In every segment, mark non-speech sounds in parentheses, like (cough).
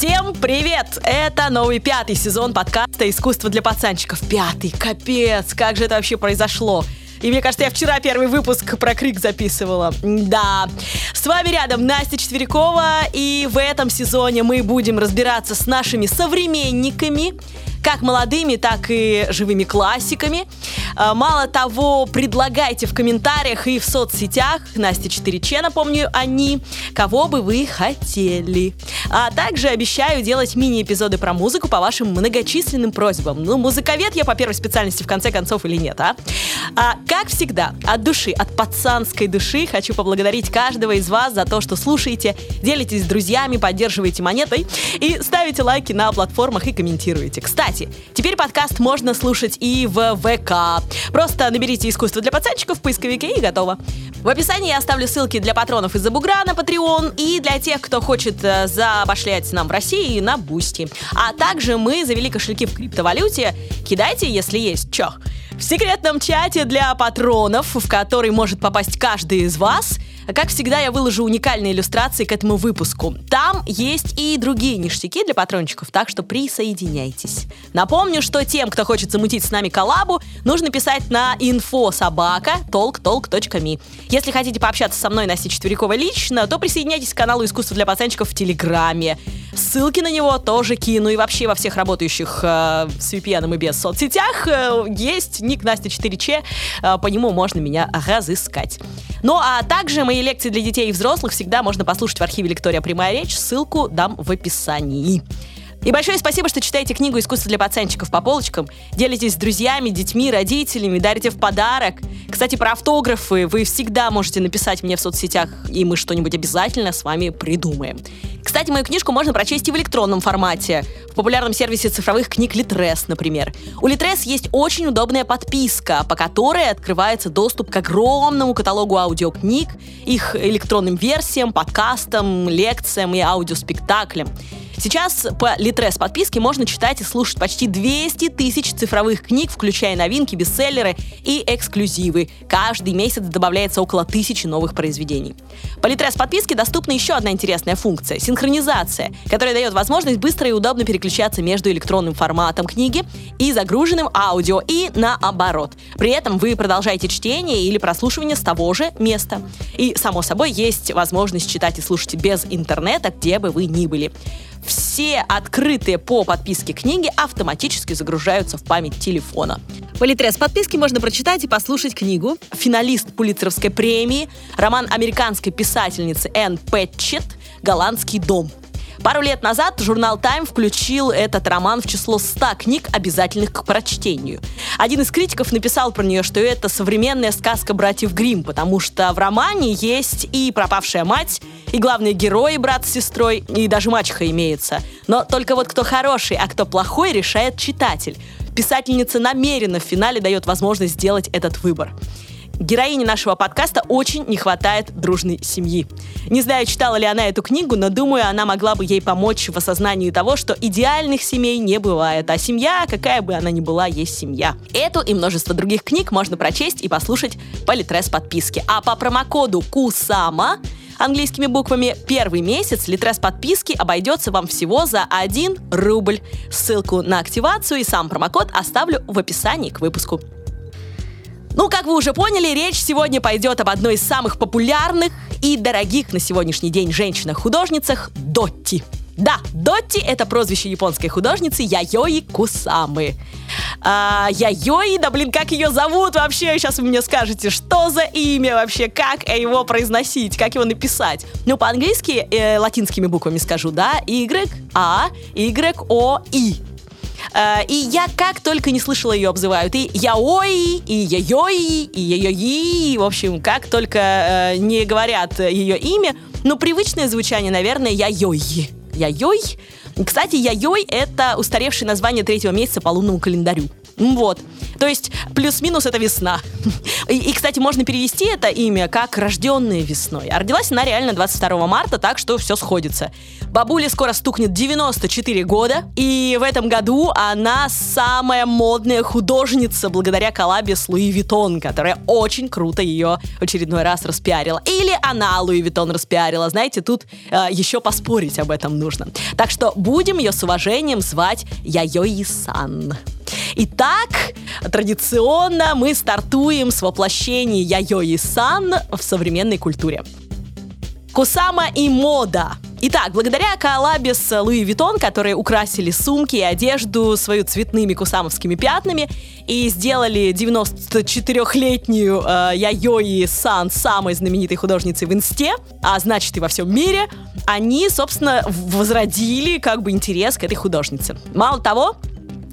Всем привет! Это новый пятый сезон подкаста «Искусство для пацанчиков». Пятый, капец, как же это вообще произошло? И мне кажется, я вчера первый выпуск про крик записывала. Да. С вами рядом Настя Четверякова, и в этом сезоне мы будем разбираться с нашими современниками, как молодыми, так и живыми классиками. А, мало того, предлагайте в комментариях и в соцсетях, Настя 4Ч, напомню, они, кого бы вы хотели. А также обещаю делать мини-эпизоды про музыку по вашим многочисленным просьбам. Ну, музыковед я по первой специальности в конце концов или нет, а? а как всегда, от души, от пацанской души хочу поблагодарить каждого из вас за то, что слушаете, делитесь с друзьями, поддерживаете монетой и ставите лайки на платформах и комментируете. Кстати, кстати, теперь подкаст можно слушать и в ВК. Просто наберите «Искусство для пацанчиков» в поисковике и готово. В описании я оставлю ссылки для патронов из-за бугра на Patreon и для тех, кто хочет э, забашлять нам в России на Boosty. А также мы завели кошельки в криптовалюте. Кидайте, если есть. Чё? В секретном чате для патронов, в который может попасть каждый из вас – как всегда, я выложу уникальные иллюстрации к этому выпуску. Там есть и другие ништяки для патрончиков, так что присоединяйтесь. Напомню, что тем, кто хочет замутить с нами коллабу, нужно писать на info собака talktalk.me. Если хотите пообщаться со мной, Настя Четверякова, лично, то присоединяйтесь к каналу «Искусство для пацанчиков» в Телеграме. Ссылки на него тоже кину. И вообще во всех работающих э, с VPN и без соцсетях э, есть ник Настя 4Ч. Э, по нему можно меня разыскать. Ну а также мои лекции для детей и взрослых всегда можно послушать в архиве Лектория Прямая речь. Ссылку дам в описании. И большое спасибо, что читаете книгу «Искусство для пацанчиков» по полочкам, делитесь с друзьями, детьми, родителями, дарите в подарок. Кстати, про автографы вы всегда можете написать мне в соцсетях, и мы что-нибудь обязательно с вами придумаем. Кстати, мою книжку можно прочесть и в электронном формате, в популярном сервисе цифровых книг Литрес, например. У Литрес есть очень удобная подписка, по которой открывается доступ к огромному каталогу аудиокниг, их электронным версиям, подкастам, лекциям и аудиоспектаклям. Сейчас по Литрес подписке можно читать и слушать почти 200 тысяч цифровых книг, включая новинки, бестселлеры и эксклюзивы. Каждый месяц добавляется около тысячи новых произведений. По Литрес подписке доступна еще одна интересная функция — синхронизация, которая дает возможность быстро и удобно переключаться между электронным форматом книги и загруженным аудио, и наоборот. При этом вы продолжаете чтение или прослушивание с того же места. И, само собой, есть возможность читать и слушать без интернета, где бы вы ни были все открытые по подписке книги автоматически загружаются в память телефона. По Литрес подписки можно прочитать и послушать книгу «Финалист Пулитцеровской премии», роман американской писательницы Энн Пэтчет «Голландский дом». Пару лет назад журнал Time включил этот роман в число 100 книг, обязательных к прочтению. Один из критиков написал про нее, что это современная сказка братьев Грим, потому что в романе есть и пропавшая мать, и главные герои, брат с сестрой, и даже мачеха имеется. Но только вот кто хороший, а кто плохой, решает читатель. Писательница намеренно в финале дает возможность сделать этот выбор. Героине нашего подкаста очень не хватает дружной семьи. Не знаю, читала ли она эту книгу, но думаю, она могла бы ей помочь в осознании того, что идеальных семей не бывает, а семья, какая бы она ни была, есть семья. Эту и множество других книг можно прочесть и послушать по Литрес подписке. А по промокоду КУСАМА английскими буквами первый месяц Литрес подписки обойдется вам всего за 1 рубль. Ссылку на активацию и сам промокод оставлю в описании к выпуску. Ну, как вы уже поняли, речь сегодня пойдет об одной из самых популярных и дорогих на сегодняшний день женщинах-художницах – Дотти. Да, Дотти — это прозвище японской художницы Яйои Кусамы. А, Яйои, да блин, как ее зовут вообще? Сейчас вы мне скажете, что за имя вообще, как его произносить, как его написать. Ну, по-английски, э, латинскими буквами скажу, да, Y, A, Y, O, I. Э, и я как только не слышала ее обзывают. И яой, и яйой, и яйои. В общем, как только э, не говорят ее имя. Но привычное звучание, наверное, яйой. Яйой. Кстати, яйой — это устаревшее название третьего месяца по лунному календарю. Вот. То есть плюс-минус это весна. (laughs) И, и, кстати, можно перевести это имя как «рожденная весной». А родилась она реально 22 марта, так что все сходится. Бабуле скоро стукнет 94 года, и в этом году она самая модная художница благодаря коллабе с Луи Виттон, которая очень круто ее в очередной раз распиарила. Или она Луи Виттон распиарила. Знаете, тут э, еще поспорить об этом нужно. Так что будем ее с уважением звать Яйои-сан. Итак, традиционно мы стартуем с воплощения Яйои-сан в современной культуре. Кусама и мода. Итак, благодаря коллабе с Луи Виттон, которые украсили сумки и одежду свою цветными кусамовскими пятнами и сделали 94-летнюю э, Яйои Сан самой знаменитой художницей в Инсте, а значит и во всем мире, они, собственно, возродили как бы интерес к этой художнице. Мало того,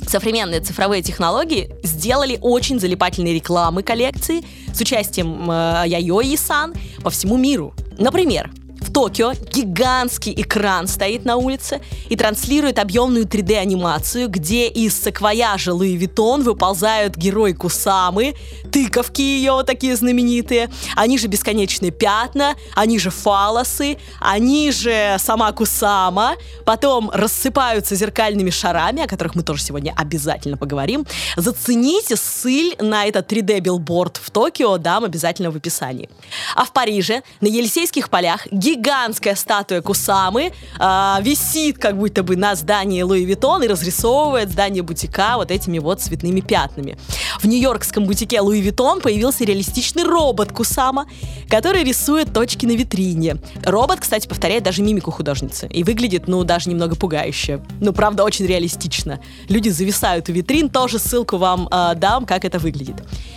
современные цифровые технологии сделали очень залипательные рекламы коллекции с участием э, Яйои-сан по всему миру. Например, в Токио гигантский экран стоит на улице и транслирует объемную 3D-анимацию, где из саквояжа Луи Виттон выползают герои Кусамы, тыковки ее такие знаменитые, они же бесконечные пятна, они же фалосы, они же сама Кусама, потом рассыпаются зеркальными шарами, о которых мы тоже сегодня обязательно поговорим. Зацените ссыль на этот 3D-билборд в Токио, дам обязательно в описании. А в Париже на Елисейских полях гигантская статуя Кусамы э, висит как будто бы на здании Louis Vuitton и разрисовывает здание бутика вот этими вот цветными пятнами. В нью-йоркском бутике Louis Vuitton появился реалистичный робот Кусама, который рисует точки на витрине. Робот, кстати, повторяет даже мимику художницы и выглядит, ну, даже немного пугающе. Ну, правда, очень реалистично. Люди зависают у витрин, тоже ссылку вам э, дам, как это выглядит.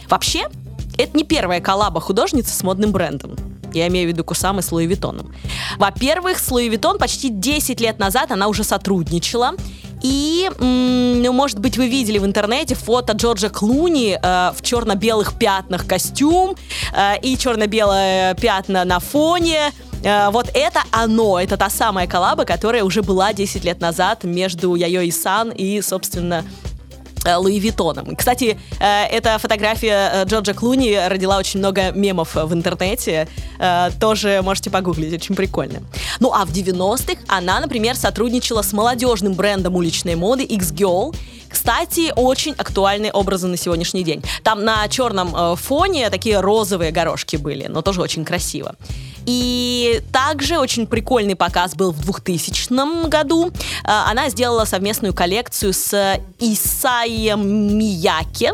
Вообще, это не первая коллаба художницы с модным брендом. Я имею в виду Кусамы с Луи Виттоном. Во-первых, с Louis Vuitton почти 10 лет назад она уже сотрудничала. И, ну, может быть, вы видели в интернете фото Джорджа Клуни э, в черно-белых пятнах костюм э, и черно-белые пятна на фоне. Э, вот это оно, это та самая коллаба, которая уже была 10 лет назад между Яёи-сан и, собственно, Луи Виттоном. Кстати, э, эта фотография э, Джорджа Клуни родила очень много мемов в интернете. Тоже можете погуглить, очень прикольно. Ну а в 90-х она, например, сотрудничала с молодежным брендом уличной моды X-Girl, кстати, очень актуальные образы на сегодняшний день. Там на черном э, фоне такие розовые горошки были, но тоже очень красиво. И также очень прикольный показ был в 2000 году. Э, она сделала совместную коллекцию с Исаием Мияки.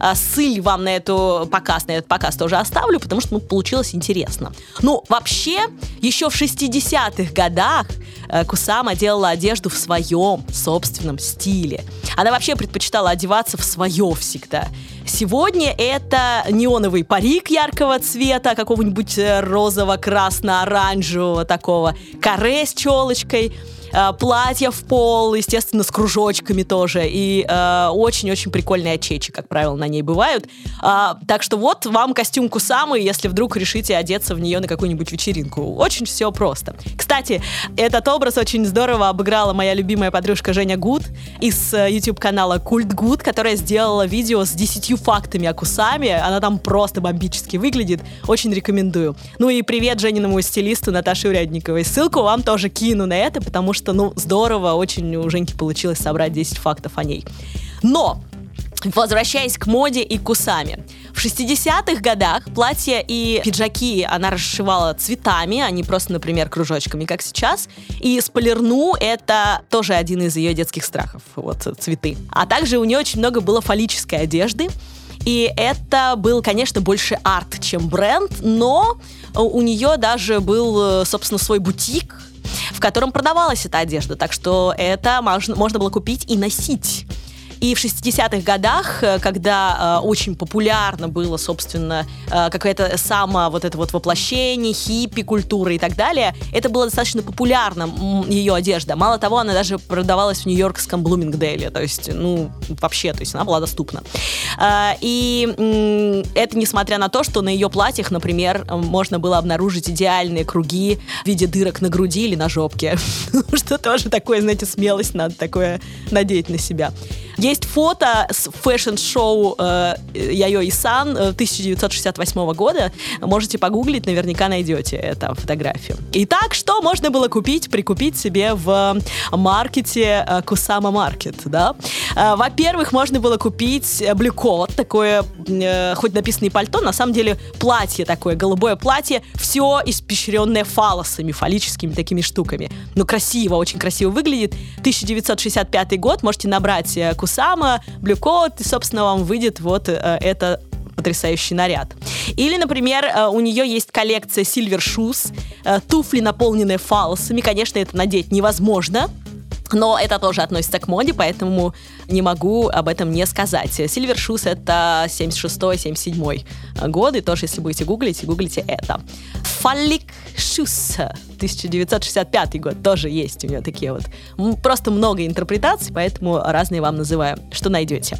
А, ссыль вам на эту показ, на этот показ тоже оставлю, потому что ну, получилось интересно. Ну, вообще, еще в 60-х годах э, Кусама делала одежду в своем собственном стиле. Она вообще предпочитала одеваться в свое всегда. Сегодня это неоновый парик яркого цвета, какого-нибудь э, розово-красно-оранжевого такого, каре с челочкой, э, платье в пол, естественно, с кружочками тоже, и э, очень-очень прикольные очечи, как правило, на ней бывают. А, так что вот вам костюм Кусамы, если вдруг решите одеться в нее на какую-нибудь вечеринку. Очень все просто. Кстати, этот образ очень здорово обыграла моя любимая подружка Женя Гуд из э, YouTube-канала Культ Гуд, которая сделала видео с 10 фактами о Кусаме. Она там просто бомбически выглядит. Очень рекомендую. Ну и привет Жениному стилисту Наташе Урядниковой. Ссылку вам тоже кину на это, потому что, ну, здорово, очень у Женьки получилось собрать 10 фактов о ней. Но Возвращаясь к моде и кусами. В 60-х годах платья и пиджаки она расшивала цветами, а не просто, например, кружочками, как сейчас. И спойлерну — это тоже один из ее детских страхов, вот цветы. А также у нее очень много было фаллической одежды. И это был, конечно, больше арт, чем бренд, но у нее даже был, собственно, свой бутик, в котором продавалась эта одежда. Так что это можно, было купить и носить. И в 60-х годах, э, когда э, очень популярно было, собственно, э, какое-то само вот это вот воплощение хиппи культуры и так далее, это было достаточно популярно, ее одежда. Мало того, она даже продавалась в нью-йоркском Блумингдейле, то есть, ну, вообще, то есть она была доступна. Э, и э, это несмотря на то, что на ее платьях, например, можно было обнаружить идеальные круги в виде дырок на груди или на жопке, (laughs) что тоже такое, знаете, смелость надо такое надеть на себя. Есть фото с фэшн-шоу э, Яёи-сан 1968 года. Можете погуглить, наверняка найдете эту фотографию. Итак, что можно было купить, прикупить себе в маркете э, Кусама Маркет, да? Э, во-первых, можно было купить блюкот, такое, э, хоть написано пальто, на самом деле платье такое, голубое платье, все испещренное фалосами, фаллическими такими штуками. Ну, красиво, очень красиво выглядит. 1965 год, можете набрать Кусама, блюкот, и, собственно, вам выйдет вот это потрясающий наряд. Или, например, э, у нее есть коллекция Silver Shoes, э, туфли, наполненные фалосами. Конечно, это надеть невозможно, но это тоже относится к моде, поэтому не могу об этом не сказать. Silver Shoes это 76-77 годы, тоже если будете гуглить, гуглите это. Phallic Shoes 1965 год тоже есть у нее такие вот. Просто много интерпретаций, поэтому разные вам называю. Что найдете?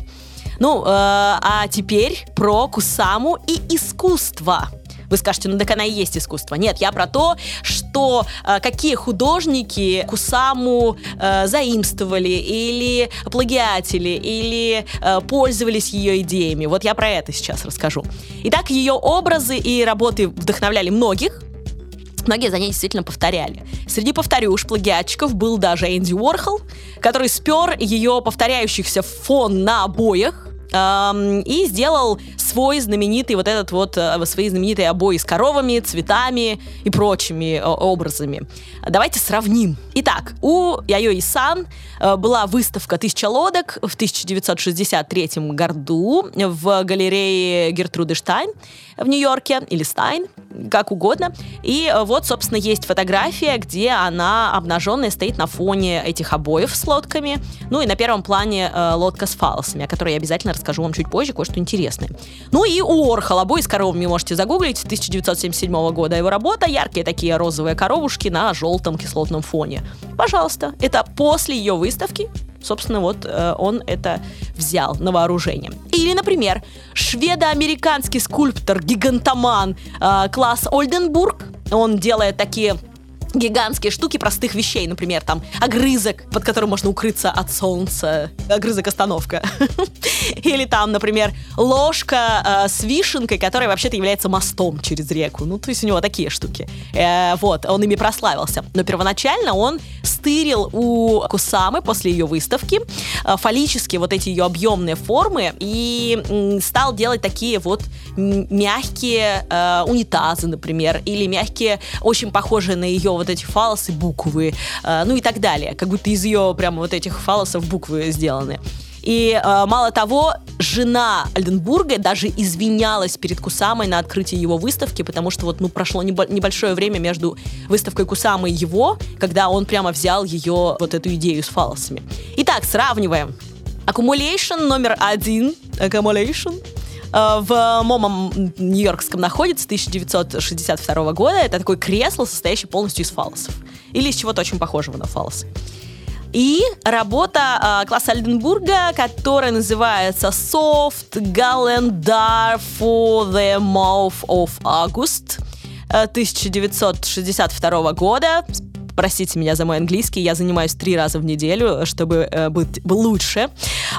Ну, э, а теперь про Кусаму и искусство. Вы скажете, ну так она и есть искусство. Нет, я про то, что э, какие художники Кусаму э, заимствовали или плагиатели, или э, пользовались ее идеями. Вот я про это сейчас расскажу. Итак, ее образы и работы вдохновляли многих, Многие за ней действительно повторяли. Среди повторюш плагиатчиков был даже Энди Уорхол, который спер ее повторяющихся фон на обоях, и сделал свой знаменитый вот этот вот, э, свои знаменитые обои с коровами, цветами и прочими образами. Давайте сравним. Итак, у Яйо Исан э, была выставка «Тысяча лодок» в 1963 году в галерее Гертруды Штайн в Нью-Йорке, или Стайн, как угодно. И э, вот, собственно, есть фотография, где она обнаженная стоит на фоне этих обоев с лодками. Ну и на первом плане э, лодка с фалосами, о которой я обязательно расскажу вам чуть позже, кое-что интересное. Ну и у Орхол обои с коровами можете загуглить, 1977 года его работа, яркие такие розовые коровушки на желтом кислотном фоне. Пожалуйста, это после ее выставки собственно, вот э, он это взял на вооружение. Или, например, шведо-американский скульптор-гигантоман э, класс Ольденбург, он делает такие гигантские штуки простых вещей, например, там огрызок, под которым можно укрыться от солнца, огрызок-остановка. (laughs) Или там, например, ложка э, с вишенкой, которая вообще-то является мостом через реку. Ну, то есть у него такие штуки. Э, вот, он ими прославился. Но первоначально он стырил у Кусамы после ее выставки э, фаллические вот эти ее объемные формы и э, стал делать такие вот мягкие э, унитазы, например, или мягкие, очень похожие на ее вот эти фалосы буквы, э, ну и так далее. Как будто из ее прямо вот этих фалосов буквы сделаны. И э, мало того, жена Альденбурга даже извинялась перед Кусамой на открытии его выставки, потому что вот ну прошло небольшое время между выставкой Кусамы и его, когда он прямо взял ее вот эту идею с фалосами. Итак, сравниваем. Accumulation номер один. Э, в МОМом Нью-Йоркском находится 1962 года. Это такое кресло, состоящее полностью из фалосов. Или из чего-то очень похожего на фалосы. И работа э, класса Альденбурга, которая называется Soft Calendar for the Month of August 1962 года Простите меня за мой английский, я занимаюсь три раза в неделю, чтобы э, быть лучше.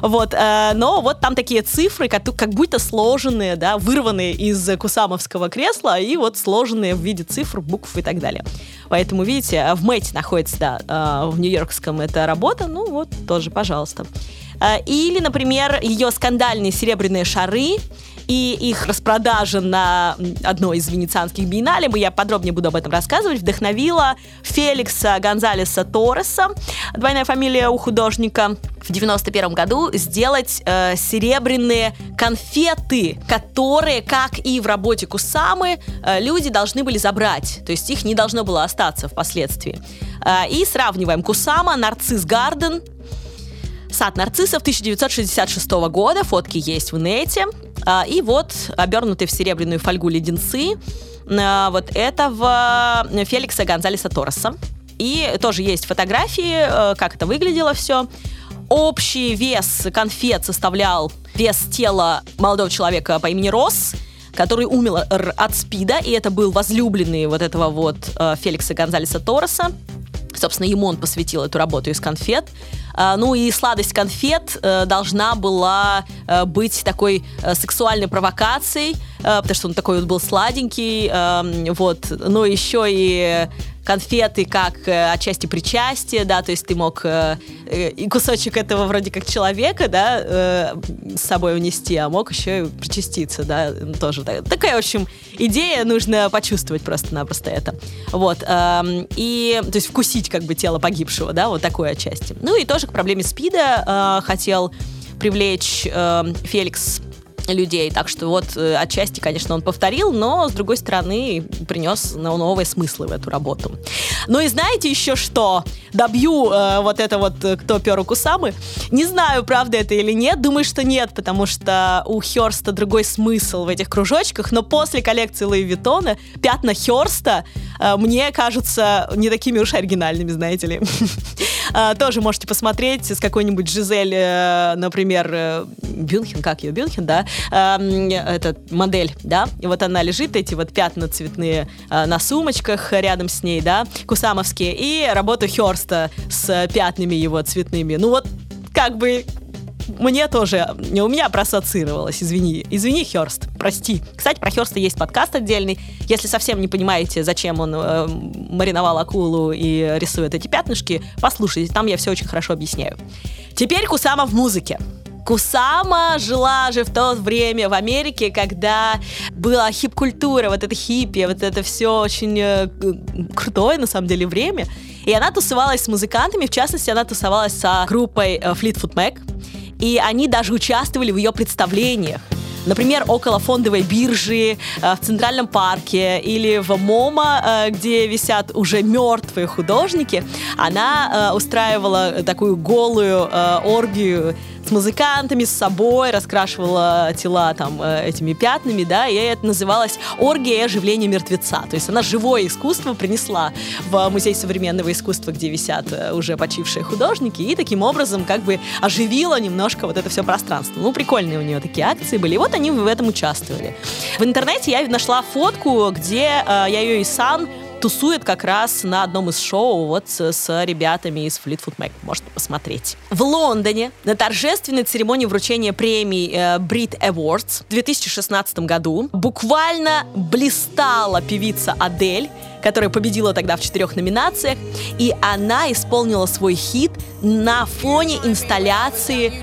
Вот, э, но вот там такие цифры, как, как будто сложенные, да, вырванные из кусамовского кресла и вот сложенные в виде цифр, букв и так далее. Поэтому, видите, в Мэте находится, да, э, в Нью-Йоркском эта работа, ну вот, тоже, пожалуйста. Э, или, например, ее скандальные серебряные шары, и их распродажа на одной из венецианских биеннале, я подробнее буду об этом рассказывать, вдохновила Феликса Гонзалеса Торреса, двойная фамилия у художника, в 91 году сделать э, серебряные конфеты, которые, как и в работе Кусамы, э, люди должны были забрать, то есть их не должно было остаться впоследствии. Э, и сравниваем. Кусама, Нарцисс Гарден, Сад нарциссов 1966 года, фотки есть в нете. А, и вот обернутые в серебряную фольгу леденцы а, вот этого Феликса Гонзалеса Торреса. И тоже есть фотографии, э, как это выглядело все. Общий вес конфет составлял вес тела молодого человека по имени Росс, который умер от СПИДа, и это был возлюбленный вот этого вот э, Феликса Гонзалеса Торреса. Собственно, ему он посвятил эту работу из конфет. А, ну и сладость конфет э, должна была э, быть такой э, сексуальной провокацией, потому что он такой вот был сладенький, эм, вот. Но еще и конфеты как э, отчасти причастие, да, то есть ты мог э, э, и кусочек этого вроде как человека, да, э, с собой унести, а мог еще и причаститься, да, тоже. Так, такая, в общем, идея, нужно почувствовать просто-напросто это. Вот. Э, и, то есть вкусить как бы тело погибшего, да, вот такой отчасти. Ну и тоже к проблеме СПИДа э, хотел привлечь э, Феликс людей. Так что вот э, отчасти, конечно, он повторил, но, с другой стороны, принес новые смыслы в эту работу. Ну и знаете еще что? Добью э, вот это вот, э, кто пер у Кусамы. Не знаю, правда это или нет. Думаю, что нет, потому что у Херста другой смысл в этих кружочках. Но после коллекции Луи Виттона пятна Херста э, мне кажутся не такими уж оригинальными, знаете ли. (laughs) Э, тоже можете посмотреть с какой-нибудь Жизель, э, например, Бюнхен, как ее, Бюнхен, да, э, этот модель, да, и вот она лежит, эти вот пятна цветные э, на сумочках рядом с ней, да, кусамовские, и работу Херста с пятнами его цветными. Ну вот, как бы мне тоже, у меня проассоциировалось, извини. Извини, Херст, прости. Кстати, про Херста есть подкаст отдельный. Если совсем не понимаете, зачем он э, мариновал акулу и рисует эти пятнышки, послушайте, там я все очень хорошо объясняю. Теперь Кусама в музыке. Кусама жила же в то время в Америке, когда была хип-культура, вот это хиппи, вот это все очень э, крутое, на самом деле, время. И она тусовалась с музыкантами, в частности, она тусовалась с группой э, Fleetwood Mac, и они даже участвовали в ее представлениях. Например, около фондовой биржи, э, в Центральном парке или в МОМА, э, где висят уже мертвые художники, она э, устраивала такую голую оргию с музыкантами, с собой, раскрашивала тела там этими пятнами, да, и это называлось «Оргия и оживление мертвеца». То есть она живое искусство принесла в Музей современного искусства, где висят уже почившие художники, и таким образом как бы оживила немножко вот это все пространство. Ну, прикольные у нее такие акции были. И вот они в этом участвовали. В интернете я нашла фотку, где э, я ее и сан тусует как раз на одном из шоу вот с, с ребятами из Fleetwood Mac. Можете посмотреть. В Лондоне на торжественной церемонии вручения премии э, Brit Awards в 2016 году буквально блистала певица Адель, которая победила тогда в четырех номинациях, и она исполнила свой хит на фоне инсталляции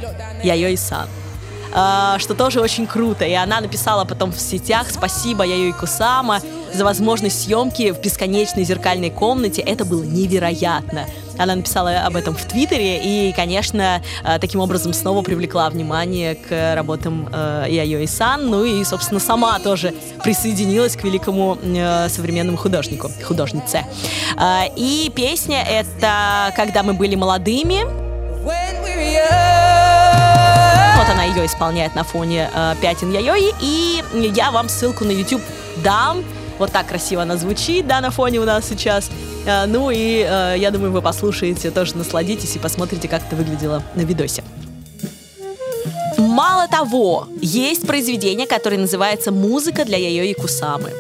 Яйо Сан. А, что тоже очень круто. И она написала потом в сетях «Спасибо, Яюй Кусама, за возможность съемки в бесконечной зеркальной комнате. Это было невероятно». Она написала об этом в Твиттере и, конечно, а, таким образом снова привлекла внимание к работам Яйо Сан, ну и, собственно, сама тоже присоединилась к великому современному художнику, художнице. А, и песня это «Когда мы были молодыми». Ее исполняет на фоне э, пятен Яйои. И я вам ссылку на YouTube дам. Вот так красиво она звучит, да, на фоне у нас сейчас. Э, ну и э, я думаю, вы послушаете, тоже насладитесь и посмотрите, как это выглядело на видосе. Мало того, есть произведение, которое называется «Музыка для Яйои Кусамы».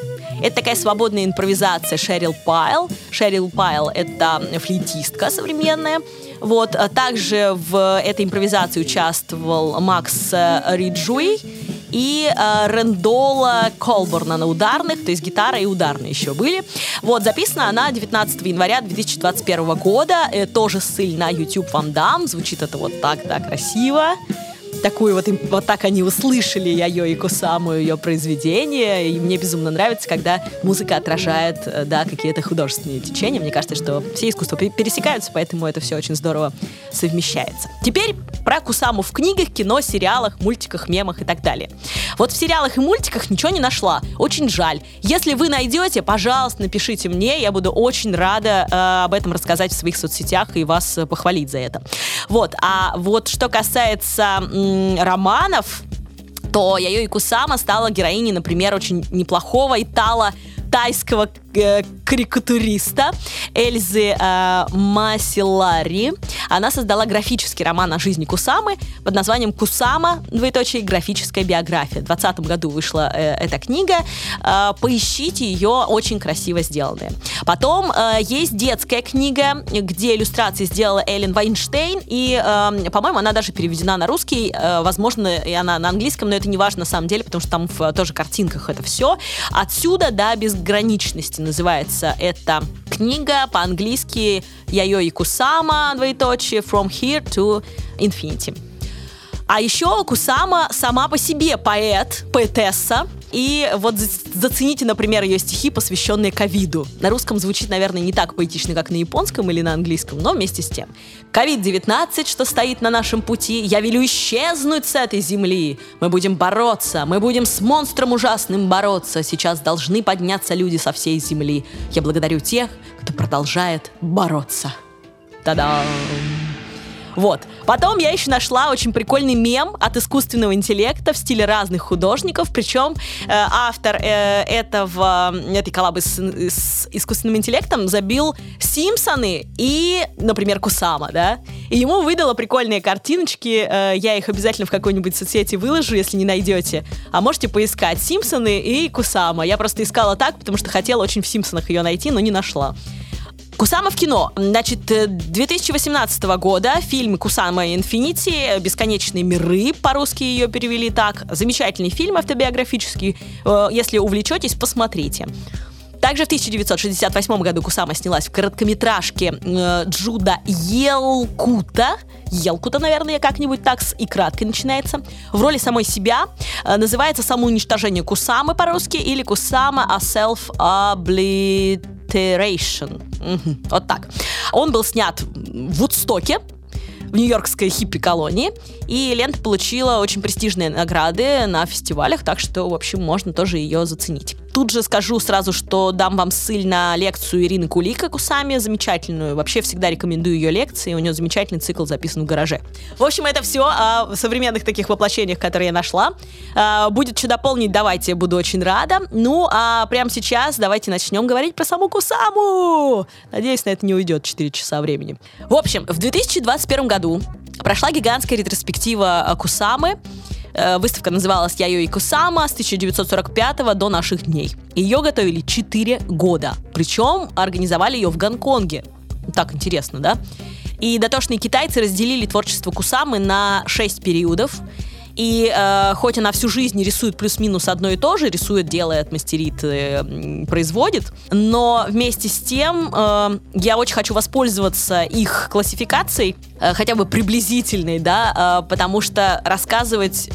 Это такая свободная импровизация Шерил Пайл. Шерил Пайл — это флейтистка современная. Вот. А также в этой импровизации участвовал Макс Риджуи и э, Рендола Колборна на ударных, то есть гитара и ударные еще были. Вот, записана она 19 января 2021 года. Э, тоже ссыль на YouTube вам дам. Звучит это вот так, да, красиво такую вот, вот так они услышали Яйо и Кусаму, ее произведение, и мне безумно нравится, когда музыка отражает, э, да, какие-то художественные течения. Мне кажется, что все искусства пересекаются, поэтому это все очень здорово совмещается. Теперь про Кусаму в книгах, кино, сериалах, мультиках, мемах и так далее. Вот в сериалах и мультиках ничего не нашла. Очень жаль. Если вы найдете, пожалуйста, напишите мне, я буду очень рада э, об этом рассказать в своих соцсетях и вас э, похвалить за это. Вот. А вот что касается романов, то Яйо Кусама стала героиней, например, очень неплохого итало тайского э, карикатуриста Эльзы э, Масилари. Она создала графический роман о жизни Кусамы под названием «Кусама. Двоеточие. Графическая биография». В 2020 году вышла э, эта книга. Э, поищите ее, очень красиво сделанная. Потом э, есть детская книга, где иллюстрации сделала Эллен Вайнштейн, и, э, по-моему, она даже переведена на русский, э, возможно, и она на английском, но это не важно на самом деле, потому что там в тоже картинках это все. Отсюда до безграничности называется эта книга по-английски Яйо Кусама, двоеточие, From Here to Infinity. А еще Кусама сама по себе поэт, поэтесса, и вот зацените, например, ее стихи, посвященные ковиду. На русском звучит, наверное, не так поэтично, как на японском или на английском, но вместе с тем. Ковид-19, что стоит на нашем пути, я велю исчезнуть с этой земли. Мы будем бороться, мы будем с монстром ужасным бороться. Сейчас должны подняться люди со всей земли. Я благодарю тех, кто продолжает бороться. Та-дам! Вот. Потом я еще нашла очень прикольный мем от искусственного интеллекта в стиле разных художников, причем э, автор э, этого, этой коллабы с, с искусственным интеллектом забил Симпсоны и, например, Кусама, да, и ему выдала прикольные картиночки, э, я их обязательно в какой-нибудь соцсети выложу, если не найдете, а можете поискать Симпсоны и Кусама. Я просто искала так, потому что хотела очень в Симпсонах ее найти, но не нашла. Кусама в кино. Значит, 2018 э, года фильм «Кусама Инфинити. Бесконечные миры», по-русски ее перевели так. Замечательный фильм автобиографический. Э, если увлечетесь, посмотрите. Также в 1968 году Кусама снялась в короткометражке э, Джуда Елкута. Елкута, наверное, как-нибудь так с и краткой начинается. В роли самой себя э, называется «Самоуничтожение Кусамы» по-русски или «Кусама a self-obliteration». Alliteration. Вот так. Он был снят в Вудстоке, в Нью-Йоркской хиппи-колонии. И лента получила очень престижные награды на фестивалях, так что, в общем, можно тоже ее заценить. Тут же скажу сразу, что дам вам ссыль на лекцию Ирины Кулика Кусами, замечательную. Вообще всегда рекомендую ее лекции, у нее замечательный цикл записан в гараже. В общем, это все о современных таких воплощениях, которые я нашла. А, будет что дополнить, давайте, буду очень рада. Ну, а прямо сейчас давайте начнем говорить про саму Кусаму. Надеюсь, на это не уйдет 4 часа времени. В общем, в 2021 году прошла гигантская ретроспектива Кусамы, Э, выставка называлась Яйо и Кусама с 1945 до наших дней. Ее готовили 4 года. Причем организовали ее в Гонконге. Так интересно, да? И дотошные китайцы разделили творчество Кусамы на 6 периодов. И э, хоть она всю жизнь рисует плюс-минус одно и то же, рисует, делает, мастерит, э, производит, но вместе с тем э, я очень хочу воспользоваться их классификацией, э, хотя бы приблизительной, да, э, потому что рассказывать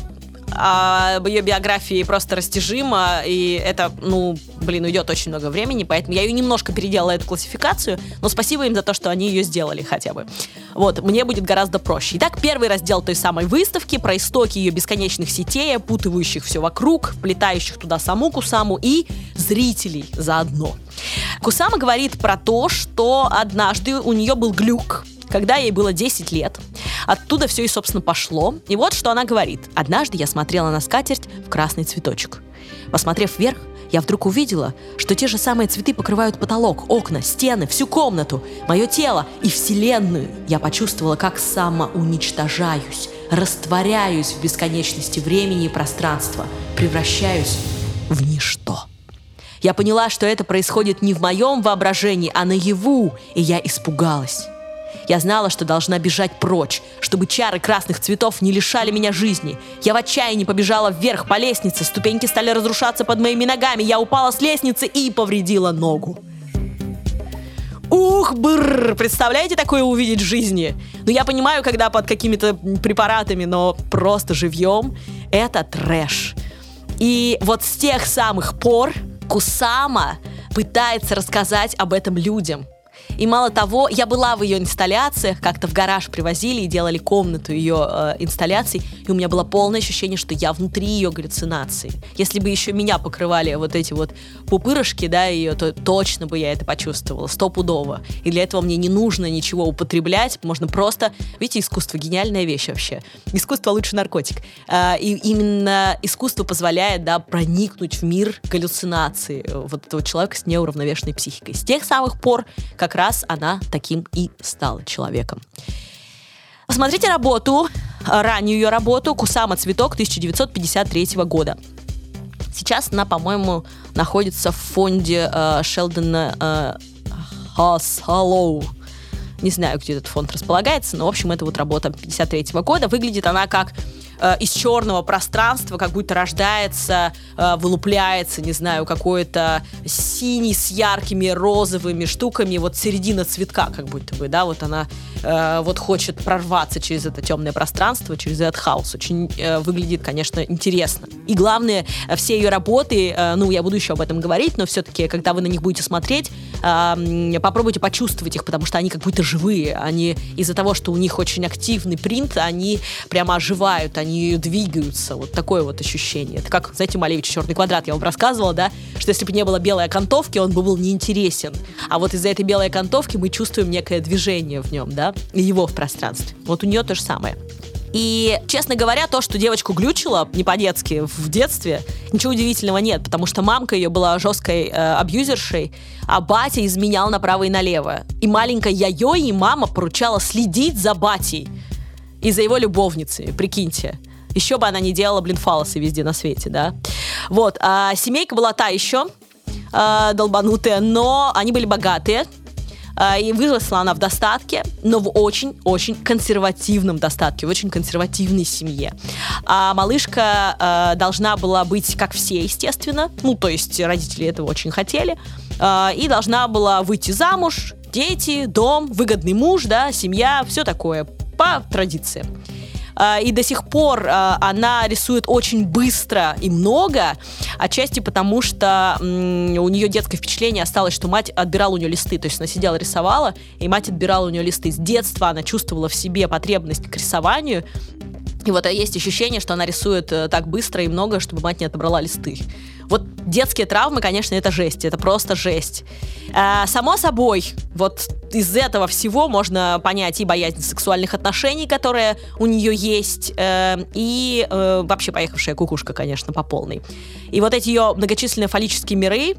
а ее биографии просто растяжимо, и это, ну, блин, уйдет очень много времени, поэтому я ее немножко переделала, эту классификацию, но спасибо им за то, что они ее сделали хотя бы. Вот, мне будет гораздо проще. Итак, первый раздел той самой выставки про истоки ее бесконечных сетей, опутывающих все вокруг, плетающих туда саму Кусаму и зрителей заодно. Кусама говорит про то, что однажды у нее был глюк, когда ей было 10 лет. Оттуда все и, собственно, пошло. И вот что она говорит. «Однажды я смотрела на скатерть в красный цветочек. Посмотрев вверх, я вдруг увидела, что те же самые цветы покрывают потолок, окна, стены, всю комнату, мое тело и вселенную. Я почувствовала, как самоуничтожаюсь, растворяюсь в бесконечности времени и пространства, превращаюсь в ничто. Я поняла, что это происходит не в моем воображении, а наяву, и я испугалась. Я знала, что должна бежать прочь, чтобы чары красных цветов не лишали меня жизни. Я в отчаянии побежала вверх по лестнице, ступеньки стали разрушаться под моими ногами, я упала с лестницы и повредила ногу. Ух, бррр, представляете такое увидеть в жизни? Ну, я понимаю, когда под какими-то препаратами, но просто живьем это трэш. И вот с тех самых пор Кусама пытается рассказать об этом людям – И мало того, я была в ее инсталляциях, как-то в гараж привозили и делали комнату ее э, инсталляций, и у меня было полное ощущение, что я внутри ее галлюцинации. Если бы еще меня покрывали вот эти вот пупырышки, да, ее, то точно бы я это почувствовала, стопудово. И для этого мне не нужно ничего употреблять, можно просто... Видите, искусство — гениальная вещь вообще. Искусство лучше наркотик. Э, и именно искусство позволяет, да, проникнуть в мир галлюцинации вот этого человека с неуравновешенной психикой. С тех самых пор как раз она таким и стала человеком. Посмотрите работу, раннюю ее работу «Кусама цветок» 1953 года. Сейчас она, по-моему, находится в фонде э, Шелдона э, Хаслоу. Не знаю, где этот фонд располагается, но, в общем, это вот работа 53 года. Выглядит она как э, из черного пространства как будто рождается, э, вылупляется, не знаю, какой-то синий с яркими розовыми штуками, вот середина цветка как будто бы, да, вот она э, вот хочет прорваться через это темное пространство, через этот хаос. Очень выглядит, конечно, интересно. И главное, все ее работы, ну, я буду еще об этом говорить, но все-таки, когда вы на них будете смотреть, попробуйте почувствовать их, потому что они как будто живые. Они из-за того, что у них очень активный принт, они прямо оживают, они двигаются. Вот такое вот ощущение. Это как, знаете, Малевич «Черный квадрат», я вам рассказывала, да, что если бы не было белой окантовки, он бы был неинтересен. А вот из-за этой белой окантовки мы чувствуем некое движение в нем, да, его в пространстве. Вот у нее то же самое. И, честно говоря, то, что девочку глючила не по-детски в детстве, ничего удивительного нет, потому что мамка ее была жесткой э, абьюзершей, а батя изменял направо и налево. И маленькая Яйо и мама поручала следить за батей и за его любовницей, прикиньте. Еще бы она не делала, блин, фалосы везде на свете, да. Вот, а семейка была та еще, э, долбанутая, но они были богатые, а, и выросла она в достатке, но в очень-очень консервативном достатке, в очень консервативной семье. А малышка э, должна была быть как все, естественно. Ну, то есть родители этого очень хотели. Э, и должна была выйти замуж, дети, дом, выгодный муж, да, семья, все такое по традициям. А, и до сих пор а, она рисует очень быстро и много, отчасти потому, что у нее детское впечатление осталось, что мать отбирала у нее листы, то есть она сидела, рисовала, и мать отбирала у нее листы. С детства она чувствовала в себе потребность к рисованию, и вот есть ощущение, что она рисует э, так быстро и много, чтобы мать не отобрала листы. Вот детские травмы, конечно, это жесть, это просто жесть. А, само собой, вот из этого всего можно понять и боязнь сексуальных отношений, которые у нее есть, э, и э, вообще поехавшая кукушка, конечно, по полной. И вот эти ее многочисленные фаллические миры,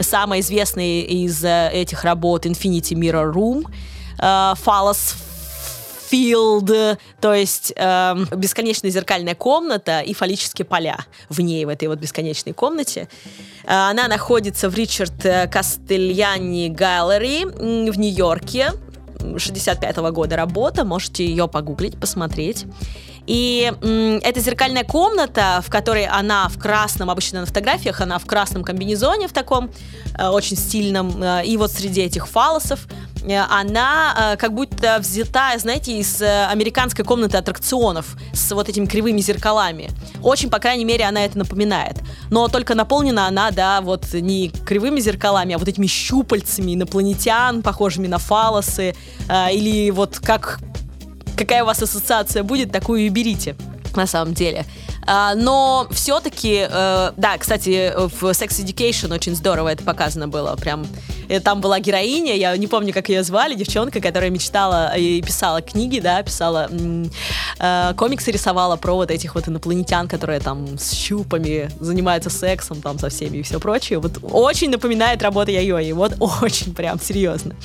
самый известный из э, этих работ Infinity Mirror Room, э, Phallus field, то есть э, бесконечная зеркальная комната и фаллические поля в ней, в этой вот бесконечной комнате. Э, она находится в Ричард Кастельяни Галлери в Нью-Йорке. 65 -го года работа, можете ее погуглить, посмотреть. И м, это зеркальная комната, в которой она в красном, обычно на фотографиях она в красном комбинезоне в таком э, очень стильном, э, и вот среди этих фалосов Э, она э, как будто взята, знаете, из э, американской комнаты аттракционов с вот этими кривыми зеркалами. Очень, по крайней мере, она это напоминает. Но только наполнена она, да, вот не кривыми зеркалами, а вот этими щупальцами инопланетян, похожими на фалосы, или вот как какая у вас ассоциация будет, такую и берите на самом деле. А, но все-таки, э, да, кстати, в Sex Education очень здорово это показано было. Прям э, там была героиня, я не помню, как ее звали, девчонка, которая мечтала и писала книги, да, писала э, комиксы, рисовала про вот этих вот инопланетян, которые там с щупами занимаются сексом там со всеми и все прочее. Вот очень напоминает работа Яйои, вот (laughs) очень прям серьезно.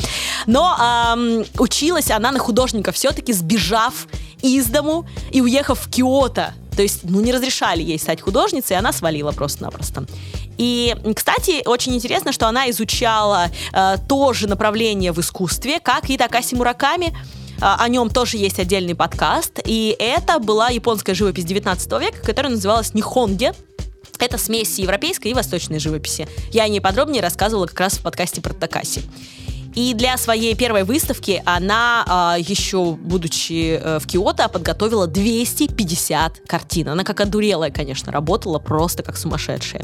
Но эм, училась она на художника все-таки сбежав из дому и уехав в Киото. То есть, ну, не разрешали ей стать художницей, и она свалила просто-напросто. И, кстати, очень интересно, что она изучала э, то же направление в искусстве, как и Такаси Мураками. Э, о нем тоже есть отдельный подкаст. И это была японская живопись 19 века, которая называлась Нихонге. Это смесь европейской и восточной живописи. Я о ней подробнее рассказывала как раз в подкасте про Такаси. И для своей первой выставки она, а, еще будучи э, в Киото, подготовила 250 картин. Она как одурелая, конечно, работала просто как сумасшедшая.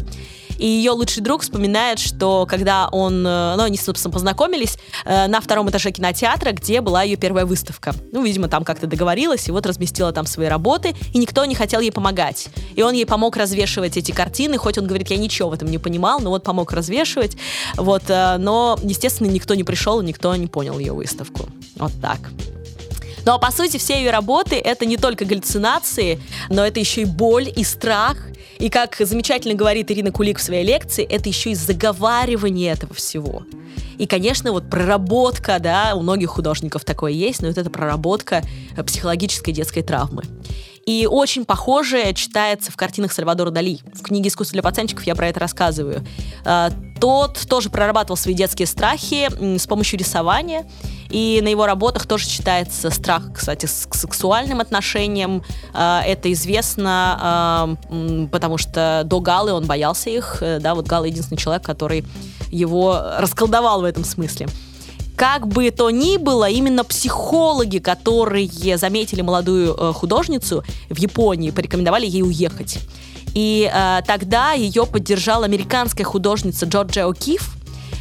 И ее лучший друг вспоминает, что когда он, э, ну, они, собственно, познакомились э, на втором этаже кинотеатра, где была ее первая выставка. Ну, видимо, там как-то договорилась, и вот разместила там свои работы, и никто не хотел ей помогать. И он ей помог развешивать эти картины, хоть он говорит, я ничего в этом не понимал, но вот помог развешивать. Вот, но, естественно, никто не пришел, никто не понял ее выставку. Вот так. Ну а по сути все ее работы это не только галлюцинации, но это еще и боль и страх, и как замечательно говорит Ирина Кулик в своей лекции, это еще и заговаривание этого всего. И, конечно, вот проработка, да, у многих художников такое есть, но вот это проработка психологической детской травмы. И очень похожее читается в картинах Сальвадора Дали. В книге «Искусство для пацанчиков» я про это рассказываю. Тот тоже прорабатывал свои детские страхи с помощью рисования. И на его работах тоже читается страх, кстати, к сексуальным отношениям. А, это известно, а, потому что до Галы он боялся их. Э, да, вот Гала единственный человек, который его расколдовал в этом смысле. Как бы то ни было, именно психологи, которые заметили молодую э, художницу в Японии, порекомендовали ей уехать. И э, тогда ее поддержала американская художница Джорджия О'Кифф,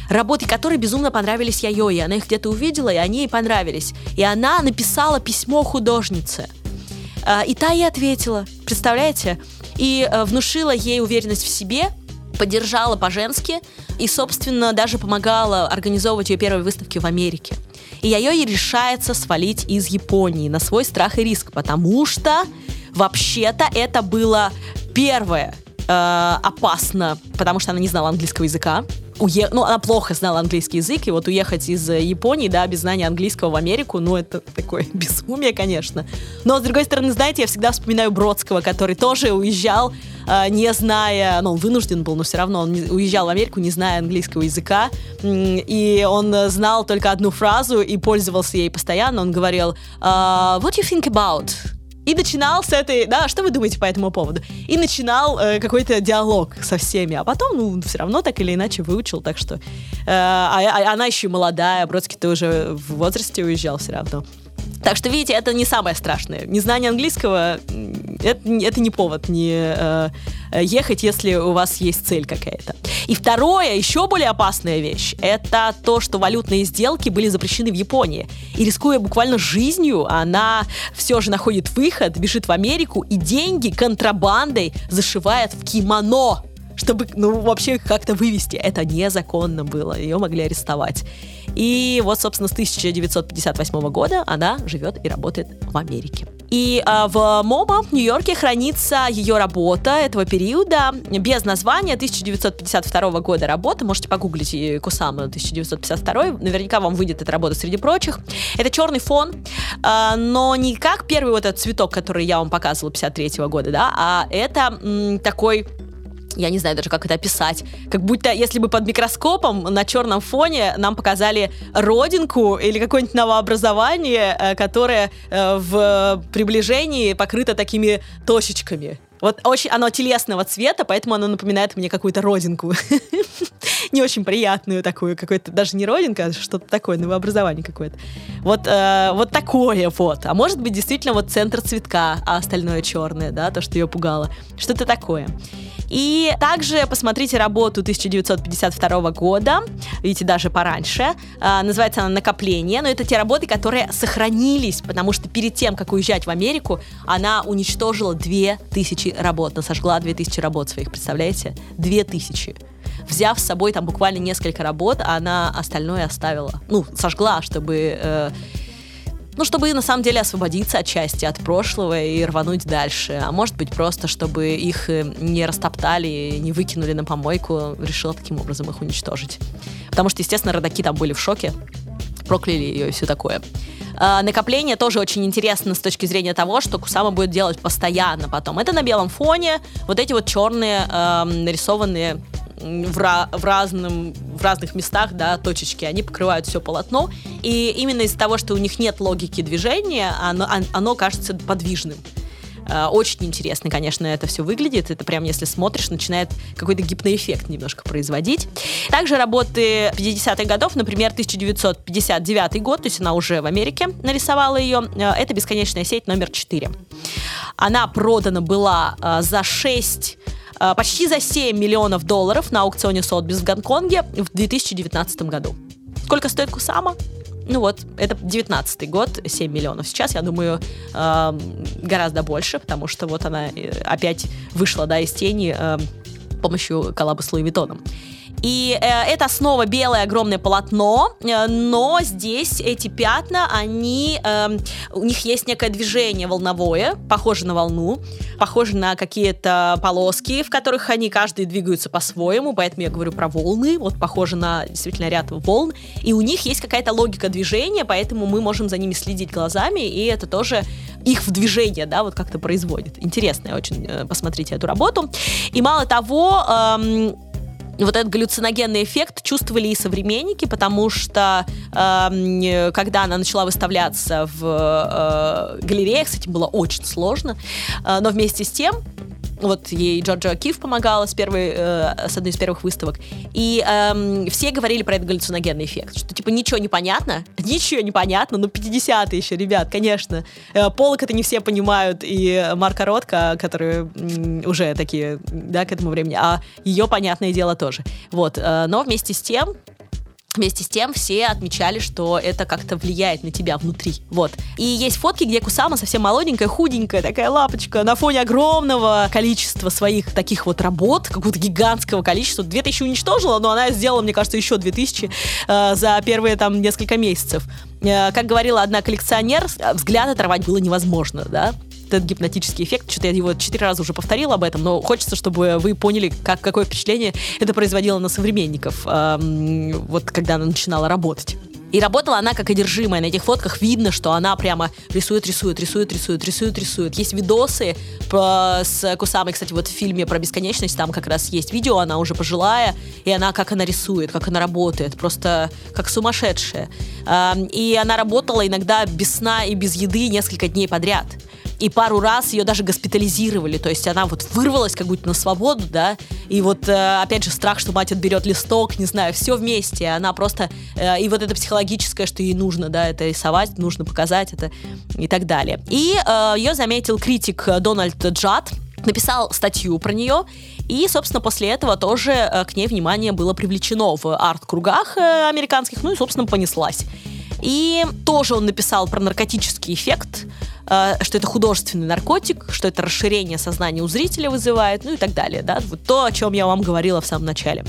работы которой безумно понравились Яйои. Она их где-то увидела, и они ей понравились. И она написала письмо художнице. Э, и та ей ответила, представляете? И э, внушила ей уверенность в себе, поддержала по-женски и, собственно, даже помогала организовывать ее первые выставки в Америке. И Яйои решается свалить из Японии на свой страх и риск, потому что вообще-то это было первое э, опасно, потому что она не знала английского языка уе... ну, она плохо знала английский язык, и вот уехать из э, Японии, да, без знания английского в Америку, ну, это такое (laughs) безумие, конечно. Но, с другой стороны, знаете, я всегда вспоминаю Бродского, который тоже уезжал, э, не зная, ну, он вынужден был, но все равно он уезжал в Америку, не зная английского языка, и он знал только одну фразу и пользовался ей постоянно. Он говорил, uh, what do you think about? И начинал с этой, да, что вы думаете по этому поводу? И начинал э, какой-то диалог со всеми, а потом, ну, все равно так или иначе выучил, так что... Э, а, а она еще молодая, Бродский ты уже в возрасте уезжал все равно. Так что, видите, это не самое страшное. Незнание английского это, это не повод не э, ехать, если у вас есть цель какая-то. И второе, еще более опасная вещь, это то, что валютные сделки были запрещены в Японии. И рискуя буквально жизнью, она все же находит выход, бежит в Америку и деньги контрабандой зашивает в кимоно чтобы, ну, вообще как-то вывести. Это незаконно было, ее могли арестовать. И вот, собственно, с 1958 года она живет и работает в Америке. И э, в МОМА в Нью-Йорке хранится ее работа этого периода без названия 1952 года работа. Можете погуглить Кусама 1952. Наверняка вам выйдет эта работа среди прочих. Это черный фон, э, но не как первый вот этот цветок, который я вам показывала 53 года, да, а это м, такой я не знаю даже, как это описать. Как будто, если бы под микроскопом на черном фоне нам показали родинку или какое-нибудь новообразование, э, которое э, в приближении покрыто такими точечками. Вот очень оно телесного цвета, поэтому оно напоминает мне какую-то родинку. (laughs) Не очень приятную такую, какой-то, даже не родинка, а что-то такое, новообразование какое-то. Вот, э, вот такое вот. А может быть, действительно, вот центр цветка, а остальное черное, да, то, что ее пугало. Что-то такое. И также посмотрите работу 1952 года, видите, даже пораньше. А, называется она «Накопление», но это те работы, которые сохранились, потому что перед тем, как уезжать в Америку, она уничтожила 2000 работ, она сожгла 2000 работ своих, представляете? 2000 взяв с собой там буквально несколько работ, она остальное оставила. Ну, сожгла, чтобы э, ну, чтобы на самом деле освободиться от части, от прошлого и рвануть дальше. А может быть просто, чтобы их э, не растоптали, не выкинули на помойку, решила таким образом их уничтожить. Потому что, естественно, родаки там были в шоке, прокляли ее и все такое. А, накопление тоже очень интересно с точки зрения того, что Кусама будет делать постоянно потом. Это на белом фоне, вот эти вот черные э, нарисованные в, в, разном, в разных местах, да, точечки, они покрывают все полотно, и именно из-за того, что у них нет логики движения, оно, оно кажется подвижным. Э, очень интересно, конечно, это все выглядит. Это прям, если смотришь, начинает какой-то гипноэффект немножко производить. Также работы 50-х годов, например, 1959 год, то есть она уже в Америке нарисовала ее. Э, это «Бесконечная сеть номер 4». Она продана была э, за 6 почти за 7 миллионов долларов на аукционе Сотбис в Гонконге в 2019 году. Сколько стоит Кусама? Ну вот, это 19 год, 7 миллионов. Сейчас, я думаю, э, гораздо больше, потому что вот она э, опять вышла, да, из тени э, помощью коллаба с Луи Виттоном. И э, это снова белое огромное полотно, э, но здесь эти пятна, они, э, у них есть некое движение волновое, похоже на волну, похоже на какие-то полоски, в которых они каждый двигаются по-своему, поэтому я говорю про волны, вот похоже на действительно ряд волн, и у них есть какая-то логика движения, поэтому мы можем за ними следить глазами, и это тоже их в движение, да, вот как-то производит. Интересно очень, э, посмотрите эту работу. И мало того, эм, вот этот галлюциногенный эффект чувствовали и современники, потому что э, когда она начала выставляться в э, галереях, с этим было очень сложно, э, но вместе с тем вот ей Джорджо Киф помогала с, первой, э, с одной из первых выставок. И э, все говорили про этот галлюциногенный эффект. Что типа ничего не понятно, (laughs) ничего не понятно, ну 50-е еще, ребят, конечно. Э, Полок это не все понимают, и Марка Ротко, которые м, уже такие, да, к этому времени, а ее, понятное дело, тоже. Вот, э, но вместе с тем Вместе с тем все отмечали, что это как-то влияет на тебя внутри. Вот. И есть фотки, где Кусама совсем молоденькая, худенькая, такая лапочка, на фоне огромного количества своих таких вот работ, какого-то гигантского количества. 2000 уничтожила, но она сделала, мне кажется, еще 2000 э, за первые там несколько месяцев. Э, как говорила одна коллекционер, взгляд оторвать было невозможно, да этот гипнотический эффект. Что-то я его четыре раза уже повторила об этом, но хочется, чтобы вы поняли, как, какое впечатление это производило на современников, эм, вот когда она начинала работать. И работала она как одержимая. На этих фотках видно, что она прямо рисует, рисует, рисует, рисует, рисует, рисует. Есть видосы по, с Кусамой, кстати, вот в фильме про бесконечность, там как раз есть видео, она уже пожилая, и она как она рисует, как она работает, просто как сумасшедшая. И она работала иногда без сна и без еды несколько дней подряд и пару раз ее даже госпитализировали, то есть она вот вырвалась как будто на свободу, да, и вот э, опять же страх, что мать отберет листок, не знаю, все вместе, она просто, э, и вот это психологическое, что ей нужно, да, это рисовать, нужно показать это и так далее. И э, ее заметил критик Дональд Джад, написал статью про нее, и, собственно, после этого тоже к ней внимание было привлечено в арт-кругах американских, ну и, собственно, понеслась. И тоже он написал про наркотический эффект, что это художественный наркотик, что это расширение сознания у зрителя вызывает, ну и так далее, да, вот то, о чем я вам говорила в самом начале.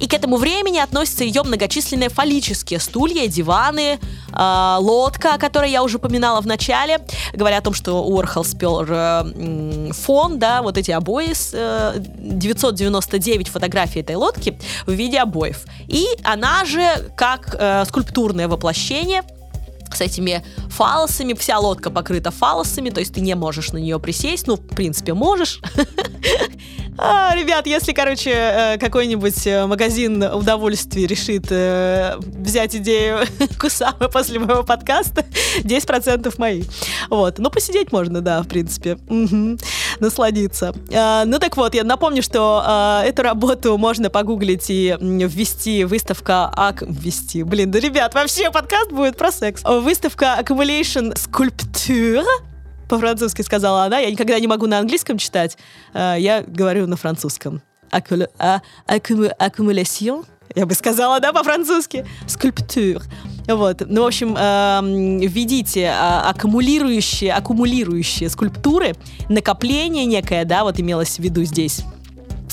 И к этому времени относятся ее многочисленные фаллические стулья, диваны, э, лодка, о которой я уже упоминала в начале, говоря о том, что Уорхол спер э, фон, да, вот эти обои, с, э, 999 фотографий этой лодки в виде обоев. И она же, как э, скульптурное воплощение, с этими фалосами, вся лодка покрыта фалосами, то есть ты не можешь на нее присесть, ну, в принципе, можешь. (laughs) А, ребят, если, короче, э, какой-нибудь э, магазин удовольствий решит э, взять идею (laughs) Кусамы после моего подкаста, (laughs) 10% мои. Вот. Ну, посидеть можно, да, в принципе. Насладиться. А, ну, так вот, я напомню, что а, эту работу можно погуглить и ввести выставка... Ак... Ввести, блин, да, ребят, вообще подкаст будет про секс. Выставка Accumulation Sculpture по-французски сказала она. Я никогда не могу на английском читать. Э, я говорю на французском. Accumulation. Я бы сказала, да, по-французски. Скульптур. Вот. Ну, в общем, э, аккумулирующие, аккумулирующие скульптуры, накопление некое, да, вот имелось в виду здесь.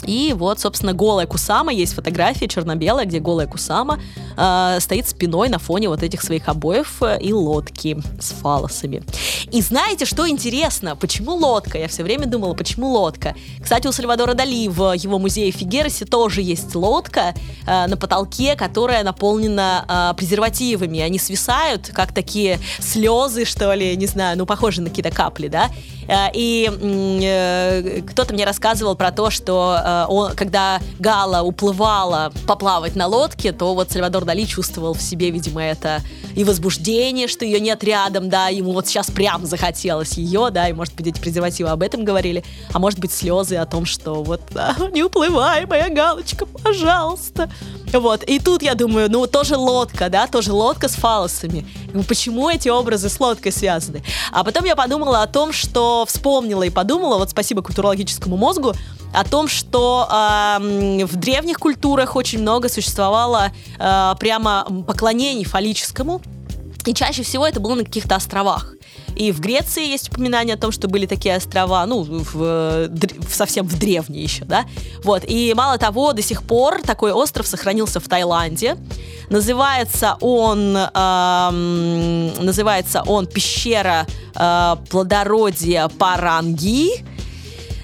И вот, собственно, голая Кусама, есть фотография черно-белая, где голая Кусама э, стоит спиной на фоне вот этих своих обоев э, и лодки с фалосами. И знаете, что интересно? Почему лодка? Я все время думала, почему лодка? Кстати, у Сальвадора Дали в его музее Фигеросе тоже есть лодка э, на потолке, которая наполнена э, презервативами. Они свисают, как такие слезы, что ли, не знаю, ну, похожи на какие-то капли, да? Э, и э, кто-то мне рассказывал про то, что э, он, когда Гала уплывала поплавать на лодке, то вот Сальвадор Дали чувствовал в себе, видимо, это и возбуждение, что ее нет рядом, да, ему вот сейчас прям захотелось ее, да, и, может быть, эти презервативы об этом говорили, а может быть, слезы о том, что вот (laughs) а, не уплывай, моя галочка, пожалуйста. Вот, и тут я думаю, ну, тоже лодка, да, тоже лодка с фалосами. Почему эти образы с лодкой связаны? А потом я подумала о том, что вспомнила и подумала, вот спасибо культурологическому мозгу, о том, что э, в древних культурах очень много существовало э, прямо поклонений фаллическому, и чаще всего это было на каких-то островах. И в Греции есть упоминание о том, что были такие острова, ну, в, в, совсем в древние еще, да. Вот. И мало того, до сих пор такой остров сохранился в Таиланде. Называется он, э, называется он пещера э, плодородия Паранги.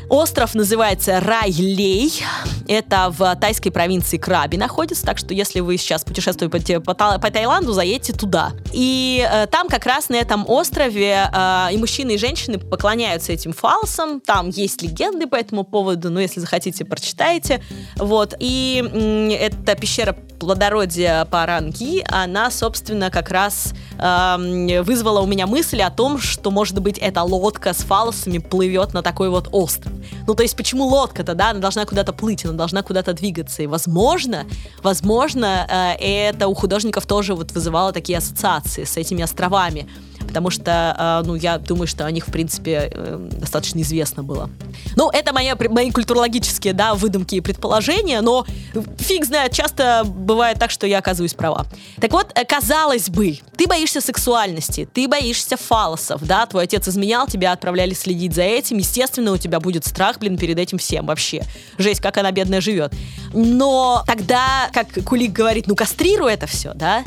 Остров называется Райлей. Это в тайской провинции Краби находится, так что если вы сейчас путешествуете по, по, по Таиланду, заедьте туда. И э, там как раз на этом острове э, и мужчины, и женщины поклоняются этим фалсам. Там есть легенды по этому поводу, но если захотите, прочитайте. Вот. И э, эта пещера плодородия Паранги, она, собственно, как раз э, вызвала у меня мысль о том, что, может быть, эта лодка с фалосами плывет на такой вот остров. Ну, то есть, почему лодка-то, да, она должна куда-то плыть, она должна куда-то двигаться. И, возможно, возможно, э, это у художников тоже вот вызывало такие ассоциации с этими островами потому что, э, ну, я думаю, что о них, в принципе, э, достаточно известно было. Ну, это мои, мои культурологические, да, выдумки и предположения, но фиг знает, часто бывает так, что я оказываюсь права. Так вот, э, казалось бы, ты боишься сексуальности, ты боишься фалосов, да, твой отец изменял, тебя отправляли следить за этим, естественно, у тебя будет страх, блин, перед этим всем вообще. Жесть, как она бедная живет. Но тогда, как Кулик говорит, ну, кастрируй это все, да,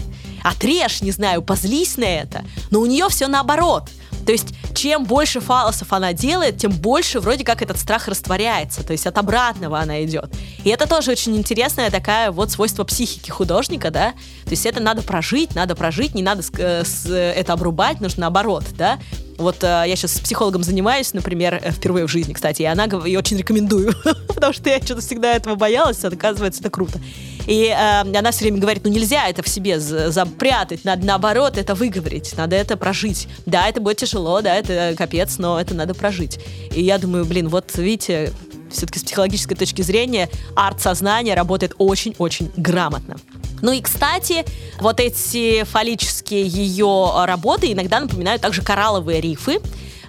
отрежь, не знаю, позлись на это. Но у нее все наоборот. То есть, чем больше фалосов она делает, тем больше вроде как этот страх растворяется. То есть, от обратного она идет. И это тоже очень интересная такая вот свойство психики художника, да. То есть, это надо прожить, надо прожить, не надо э, с, это обрубать, нужно наоборот, да. Вот э, я сейчас с психологом занимаюсь, например, э, впервые в жизни, кстати, и она и очень рекомендую, (laughs) потому что я что-то всегда этого боялась, а оказывается, это круто. И э, она все время говорит, ну нельзя это в себе запрятать, надо наоборот это выговорить, надо это прожить. Да, это будет тяжело, да, это капец, но это надо прожить. И я думаю, блин, вот видите, все-таки с психологической точки зрения арт-сознание работает очень-очень грамотно. Ну и, кстати, вот эти фаллические ее работы иногда напоминают также коралловые рифы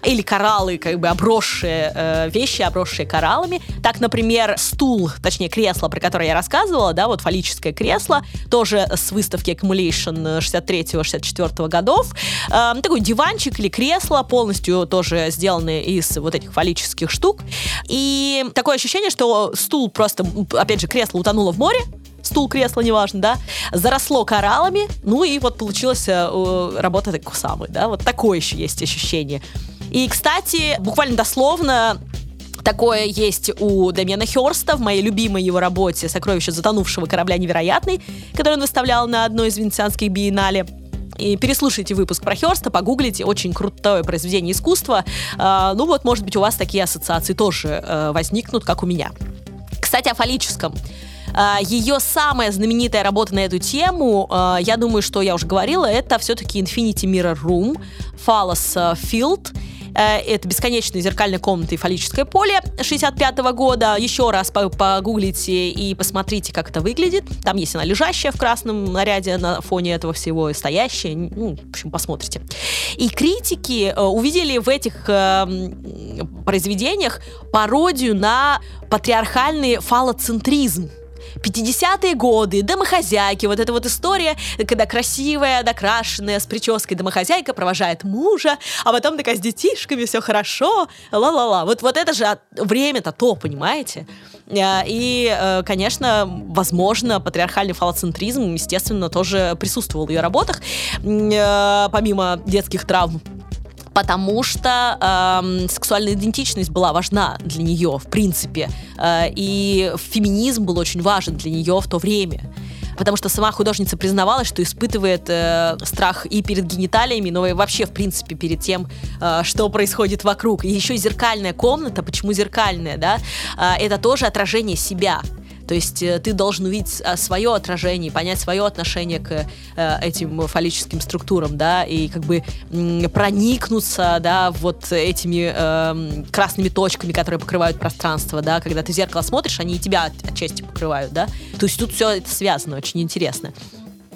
или кораллы, как бы обросшие э, вещи, обросшие кораллами. Так, например, стул, точнее кресло, про которое я рассказывала, да, вот фаллическое кресло, тоже с выставки Accumulation 63-64 годов. Э, такой диванчик или кресло, полностью тоже сделаны из вот этих фаллических штук. И такое ощущение, что стул просто, опять же, кресло утонуло в море, стул, кресло, неважно, да, заросло кораллами, ну и вот получилась э, работа такой самый, да, вот такое еще есть ощущение. И, кстати, буквально дословно Такое есть у Дамена Херста в моей любимой его работе «Сокровище затонувшего корабля невероятный», который он выставлял на одной из венецианских биеннале. И переслушайте выпуск про Херста, погуглите, очень крутое произведение искусства. Э, ну вот, может быть, у вас такие ассоциации тоже э, возникнут, как у меня. Кстати, о фаллическом. А, Ее самая знаменитая работа на эту тему, а, я думаю, что я уже говорила, это все-таки Infinity Mirror Room, а, Field. Э, это бесконечная зеркальная комната и фаллическое поле 65 -го года. Еще раз погуглите и посмотрите, как это выглядит. Там есть она лежащая в красном наряде на фоне этого всего, стоящая. Ну, в общем, посмотрите. И критики э, увидели в этих э, произведениях пародию на патриархальный фалоцентризм 50-е годы, домохозяйки, вот эта вот история, когда красивая, накрашенная, с прической домохозяйка провожает мужа, а потом такая с детишками, все хорошо, ла-ла-ла. Вот, вот это же время-то то, понимаете? Э, и, э, конечно, возможно, патриархальный фалоцентризм, естественно, тоже присутствовал в ее работах, э, помимо детских травм потому что э, сексуальная идентичность была важна для нее, в принципе, э, и феминизм был очень важен для нее в то время. потому что сама художница признавалась, что испытывает э, страх и перед гениталиями, но и вообще, в принципе, перед тем, э, что происходит вокруг. И еще зеркальная комната, почему зеркальная, да, э, это тоже отражение себя. То есть э, ты должен увидеть а, свое отражение, понять свое отношение к э, этим фаллическим структурам, да, и как бы проникнуться, да, вот этими э, красными точками, которые покрывают пространство, да, когда ты в зеркало смотришь, они и тебя отчасти покрывают, да. То есть тут все это связано, очень интересно.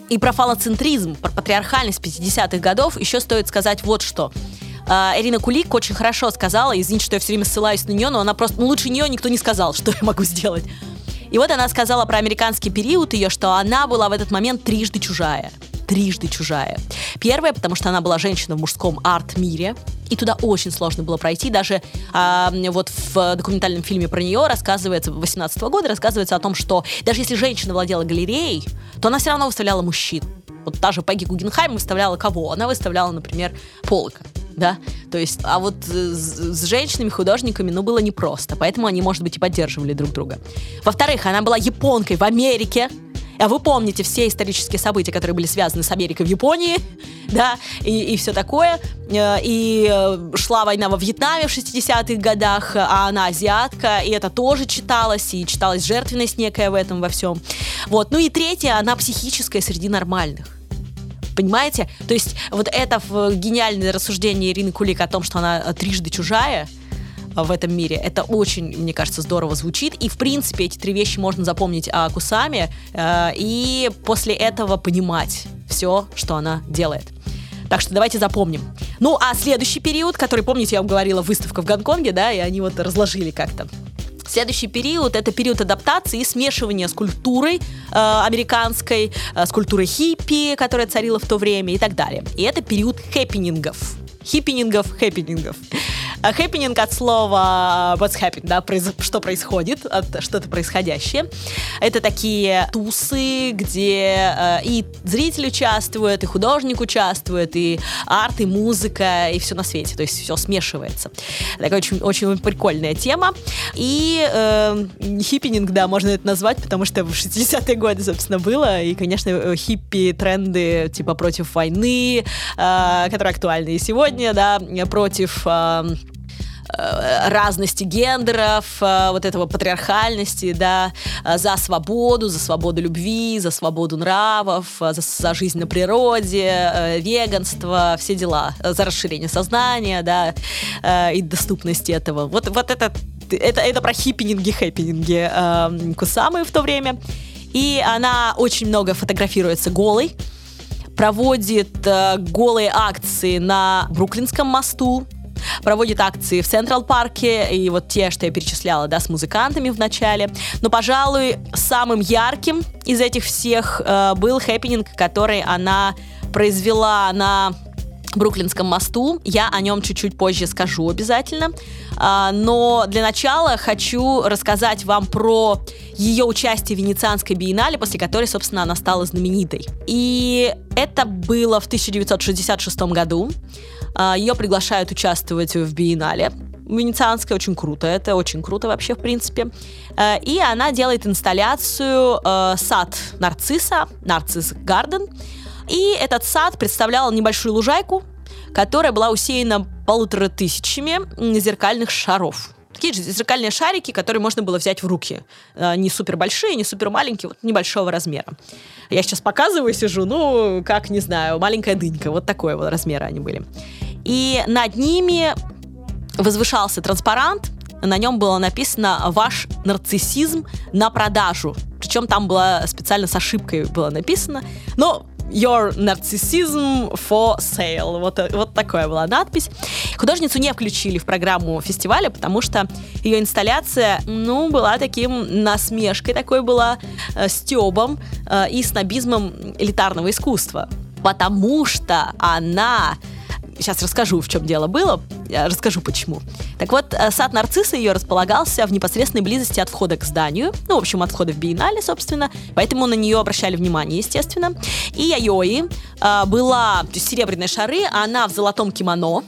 И про фалоцентризм, про патриархальность 50-х годов еще стоит сказать вот что. Uh, Ирина Кулик очень хорошо сказала, извините, что я все время ссылаюсь на нее, но она просто, ну лучше нее никто не сказал, что я могу сделать. И вот она сказала про американский период ее, что она была в этот момент трижды чужая трижды чужая. Первое, потому что она была женщина в мужском арт-мире, и туда очень сложно было пройти. Даже а, вот в документальном фильме про нее рассказывается, 18 -го года рассказывается о том, что даже если женщина владела галереей, то она все равно выставляла мужчин. Вот та же Пегги Гугенхайм выставляла кого? Она выставляла, например, Полка да, то есть, а вот с, с женщинами-художниками, ну, было непросто, поэтому они, может быть, и поддерживали друг друга. Во-вторых, она была японкой в Америке, а вы помните все исторические события, которые были связаны с Америкой в Японии, (laughs) да, и, и все такое. Э, и э, шла война во Вьетнаме в 60-х годах, а она азиатка, и это тоже читалось, и читалась жертвенность некая в этом во всем. Вот. Ну и третье, она психическая среди нормальных. Понимаете? То есть вот это гениальное рассуждение Ирины Кулик о том, что она э, трижды чужая, э, в этом мире. Это очень, мне кажется, здорово звучит. И, в принципе, эти три вещи можно запомнить о Кусаме э, и после этого понимать все, что она делает. Так что давайте запомним. Ну, а следующий период, который, помните, я вам говорила, выставка в Гонконге, да, и они вот разложили как-то. Следующий период это период адаптации и смешивания с культурой э, американской, э, с культурой хиппи, которая царила в то время и так далее. И это период хэппинингов. Хиппенингов, хэппенингов. Хэппенинг от слова what's happening, да, что происходит, от что-то происходящее. Это такие тусы, где э, и зритель участвует, и художник участвует, и арт, и музыка, и все на свете. То есть все смешивается. Такая очень, очень прикольная тема. И э, хиппенинг, да, можно это назвать, потому что в 60-е годы, собственно, было. И, конечно, э, хиппи-тренды типа против войны, э, которые актуальны и сегодня, да, против... Э, Э, разности гендеров, э, вот этого патриархальности, да, э, за свободу, за свободу любви, за свободу нравов, за, за жизнь на природе, веганство, все дела, за расширение сознания, да, и доступности этого. Вот, вот это, это, это про хиппининги, хэппининги э, Кусамы в то время. И она очень много фотографируется голой, проводит э, голые акции на Бруклинском мосту, проводит акции в Централ Парке, и вот те, что я перечисляла, да, с музыкантами в начале. Но, пожалуй, самым ярким из этих всех э, был хэппенинг, который она произвела на Бруклинском мосту. Я о нем чуть-чуть позже скажу обязательно. А, но для начала хочу рассказать вам про ее участие в Венецианской биеннале, после которой, собственно, она стала знаменитой. И это было в 1966 году. А, Ее приглашают участвовать в биеннале. Венецианская очень круто, это очень круто вообще, в принципе. А, и она делает инсталляцию а, «Сад нарцисса», «Нарцисс Гарден». И этот сад представлял небольшую лужайку, которая была усеяна полутора тысячами зеркальных шаров такие же зеркальные шарики, которые можно было взять в руки. Не супер большие, не супер маленькие, вот небольшого размера. Я сейчас показываю, сижу, ну, как, не знаю, маленькая дынька, вот такой вот размера они были. И над ними возвышался транспарант, на нем было написано «Ваш нарциссизм на продажу». Причем там было специально с ошибкой было написано. Но Your Narcissism for Sale. Вот, вот такая была надпись. Художницу не включили в программу фестиваля, потому что ее инсталляция, ну, была таким насмешкой, такой была э, стебом э, и снобизмом элитарного искусства. Потому что она Сейчас расскажу, в чем дело было. Я расскажу, почему. Так вот, э, сад нарцисса ее располагался в непосредственной близости от входа к зданию. Ну, в общем, от входа в биеннале, собственно. Поэтому на нее обращали внимание, естественно. И Яйои э, была серебряные шары, а она в золотом кимоно.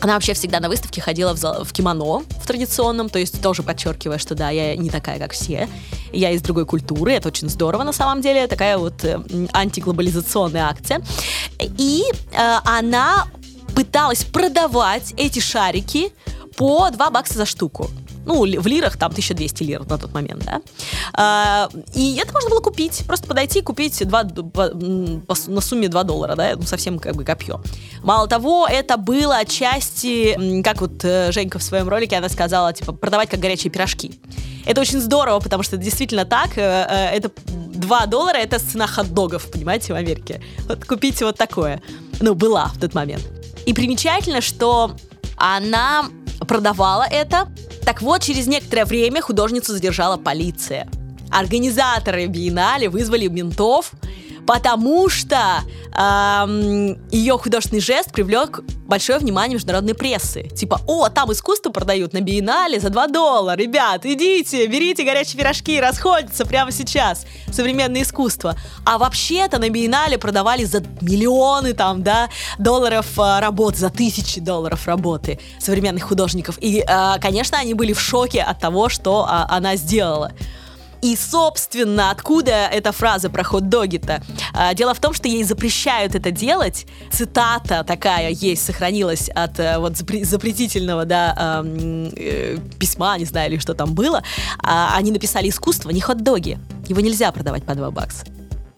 Она вообще всегда на выставке ходила в, в кимоно, в традиционном, то есть тоже подчеркивая, что да, я не такая, как все. я из другой культуры, это очень здорово на самом деле, такая вот э, антиглобализационная акция. И э, она пыталась продавать эти шарики по 2 бакса за штуку ну, в лирах там 1200 лир на тот момент, да. А, и это можно было купить, просто подойти и купить 2, на сумме 2 доллара, да, ну, совсем как бы копье. Мало того, это было отчасти, как вот э, Женька в своем ролике, она сказала, типа, продавать как горячие пирожки. Это очень здорово, потому что действительно так, э, э, это 2 доллара, это цена хот-догов, понимаете, в Америке. Вот купите вот такое. Ну, была в тот момент. И примечательно, что она продавала это так вот, через некоторое время художницу задержала полиция. Организаторы биеннале вызвали ментов, потому что эм, ее художественный жест привлек большое внимание международной прессы. Типа, о, там искусство продают на биеннале за 2 доллара. Ребят, идите, берите горячие пирожки, расходятся прямо сейчас. Современное искусство. А вообще-то на биеннале продавали за миллионы там, да, долларов э, работы, за тысячи долларов работы современных художников. И, э, конечно, они были в шоке от того, что э, она сделала. И, собственно, откуда эта фраза про хот-доги-то? А, дело в том, что ей запрещают это делать. Цитата такая есть, сохранилась от э, вот запретительного, да, э, письма, не знаю, или что там было. А, они написали искусство, не хот-доги. Его нельзя продавать по 2 бакса.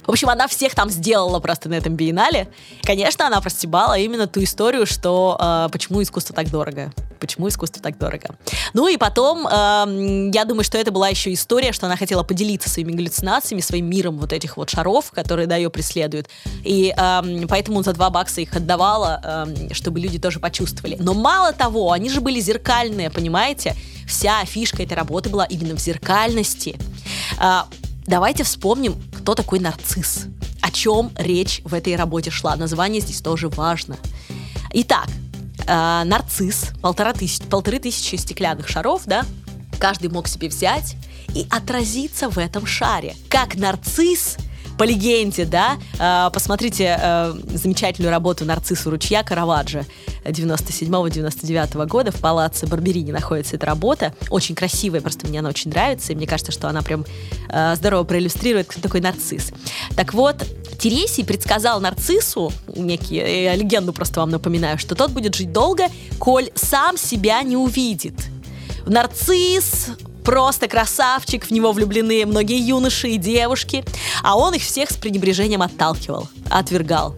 В общем, она всех там сделала просто на этом биеннале. Конечно, она простебала именно ту историю, что э, почему искусство так дорого. Почему искусство так дорого. Ну и потом, э, я думаю, что это была еще история, что она хотела поделиться своими галлюцинациями, своим миром вот этих вот шаров, которые, да, ее преследуют. И э, поэтому за два бакса их отдавала, э, чтобы люди тоже почувствовали. Но мало того, они же были зеркальные, понимаете? Вся фишка этой работы была именно в зеркальности. Э, давайте вспомним, кто такой нарцисс. О чем речь в этой работе шла. Название здесь тоже важно. Итак, э, нарцисс, полтора тысяч, полторы тысячи стеклянных шаров, да, каждый мог себе взять и отразиться в этом шаре. Как нарцисс по легенде, да, э, посмотрите э, замечательную работу «Нарциссу ручья» Караваджо 97-99 года в палаце Барберини находится эта работа. Очень красивая, просто мне она очень нравится, и мне кажется, что она прям э, здорово проиллюстрирует, кто такой нарцисс. Так вот, Тересий предсказал нарциссу, некий, э, легенду просто вам напоминаю, что тот будет жить долго, коль сам себя не увидит. Нарцисс просто красавчик, в него влюблены многие юноши и девушки, а он их всех с пренебрежением отталкивал, отвергал.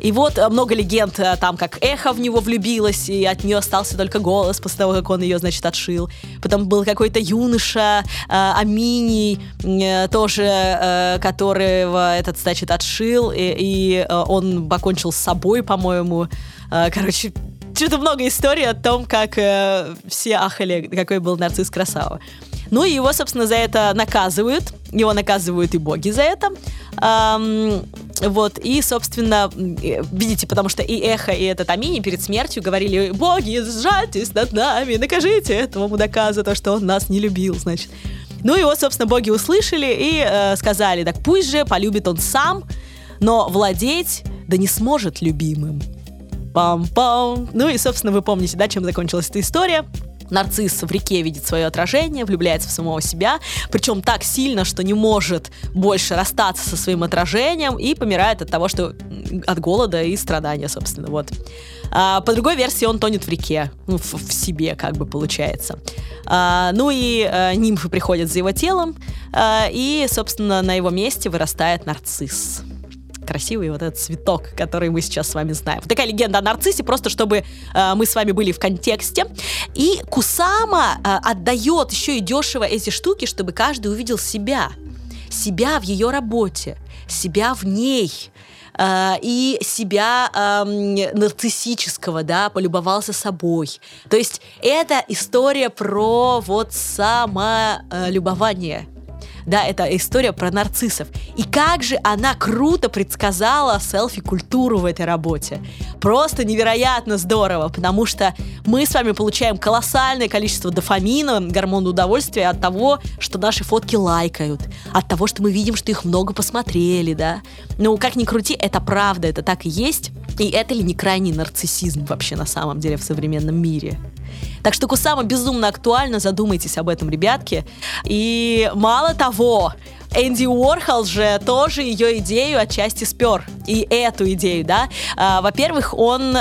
И вот э, много легенд, э, там, как эхо в него влюбилась, и от нее остался только голос после того, как он ее, значит, отшил. Потом был какой-то юноша, э, Аминий, э, тоже, э, которого этот, значит, отшил, и, и э, он покончил с собой, по-моему. Короче, что-то много историй о том, как э, все ахали, какой был нарцисс красава. Ну и его, собственно, за это наказывают. Его наказывают и боги за это. Эм, вот, и, собственно, видите, потому что и Эхо, и этот Амини перед смертью говорили, боги, сжальтесь над нами, накажите этого мудака за то, что он нас не любил, значит. Ну, его, собственно, боги услышали и э, сказали, так пусть же полюбит он сам, но владеть да не сможет любимым. Пам-пам. Ну и, собственно, вы помните, да, чем закончилась эта история. Нарцисс в реке видит свое отражение, влюбляется в самого себя, причем так сильно, что не может больше расстаться со своим отражением и помирает от того, что от голода и страдания, собственно, вот. А, по другой версии он тонет в реке, ну, в, в себе, как бы получается. А, ну и а, нимфы приходят за его телом, а, и, собственно, на его месте вырастает нарцисс красивый вот этот цветок, который мы сейчас с вами знаем. Такая легенда о нарциссе, просто чтобы э, мы с вами были в контексте. И Кусама э, отдает еще и дешево эти штуки, чтобы каждый увидел себя. Себя в ее работе, себя в ней э, и себя э, нарциссического, да, полюбовался собой. То есть это история про вот самолюбование, да, это история про нарциссов. И как же она круто предсказала селфи-культуру в этой работе. Просто невероятно здорово, потому что мы с вами получаем колоссальное количество дофамина, гормона удовольствия от того, что наши фотки лайкают, от того, что мы видим, что их много посмотрели, да. Ну, как ни крути, это правда, это так и есть. И это ли не крайний нарциссизм вообще на самом деле в современном мире? Так что Кусама безумно актуально, задумайтесь об этом, ребятки. И мало того, Энди Уорхол же тоже ее идею отчасти спер. И эту идею, да. А, во-первых, он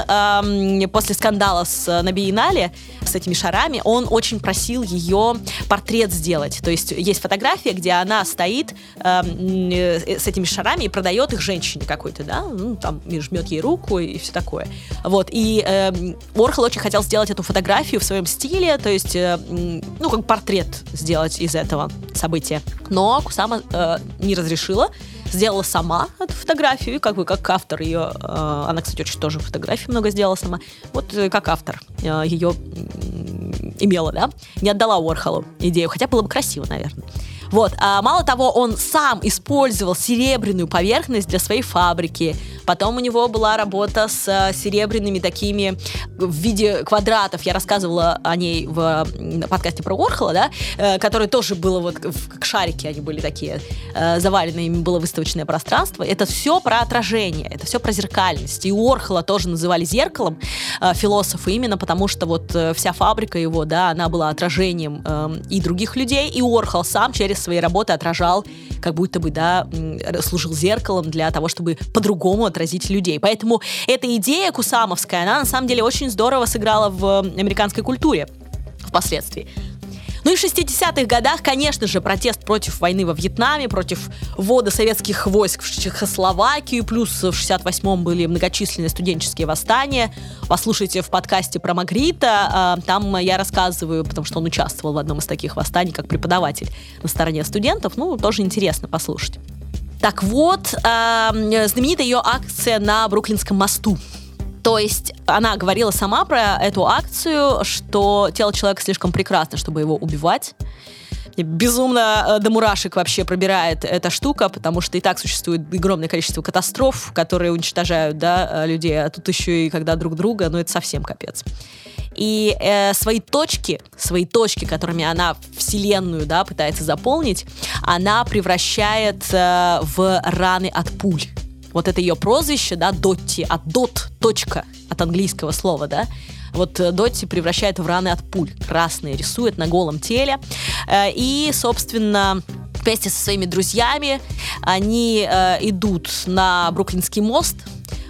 после скандала с, на Биеннале с этими шарами, он очень просил ее портрет сделать. То есть есть фотография, где она стоит а, с этими шарами и продает их женщине какой-то, да, ну, там жмет ей руку и все такое. Вот. И э, Уорхол очень хотел сделать эту фотографию в своем стиле, то есть, э, ну, как портрет сделать из этого события. Но Кусама э, не разрешила, сделала сама эту фотографию, и как бы как автор ее, э, она, кстати, очень тоже фотографий много сделала сама, вот э, как автор э, ее имела, да, не отдала Уорхолу идею, хотя было бы красиво, наверное. Вот. А мало того, он сам использовал серебряную поверхность для своей фабрики. Потом у него была работа с э, серебряными такими в виде квадратов. Я рассказывала о ней в подкасте про Орхола, да, э, который тоже было вот как шарики, они были такие э, заваленные, ими было выставочное пространство. Это все про отражение, это все про зеркальность. И Орхола тоже называли зеркалом философы именно потому, что вот вся фабрика его, да, она была отражением эм, и других людей, и Орхол сам через своей работы отражал, как будто бы, да, служил зеркалом для того, чтобы по-другому отразить людей. Поэтому эта идея кусамовская, она на самом деле очень здорово сыграла в американской культуре впоследствии. Ну и в 60-х годах, конечно же, протест против войны во Вьетнаме, против ввода советских войск в Чехословакию, плюс в 68-м были многочисленные студенческие восстания. Послушайте в подкасте про Магрита, а, там я рассказываю, потому что он участвовал в одном из таких восстаний как преподаватель на стороне студентов, ну, тоже интересно послушать. Так вот, а, знаменитая ее акция на Бруклинском мосту. То есть она говорила сама про эту акцию, что тело человека слишком прекрасно, чтобы его убивать. Безумно э, до мурашек вообще пробирает эта штука, потому что и так существует огромное количество катастроф, которые уничтожают да, э, людей, а тут еще и когда друг друга, ну это совсем капец. И э, свои точки, свои точки, которыми она вселенную да, пытается заполнить, она превращает э, в раны от пуль вот это ее прозвище, да, Дотти, от дот, точка, от английского слова, да, вот э, Дотти превращает в раны от пуль. Красные рисует на голом теле. Э, и, собственно, вместе со своими друзьями они э, идут на Бруклинский мост.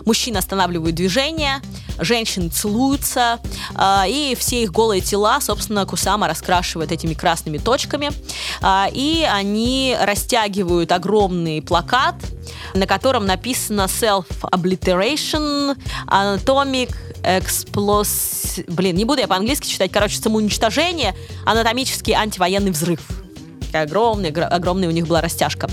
Мужчины останавливают движение, женщины целуются, э, и все их голые тела, собственно, Кусама раскрашивает этими красными точками, э, и они растягивают огромный плакат, на котором написано self-obliteration, anatomic explosive... Блин, не буду я по-английски читать. Короче, самоуничтожение, анатомический антивоенный взрыв огромный, огромная у них была растяжка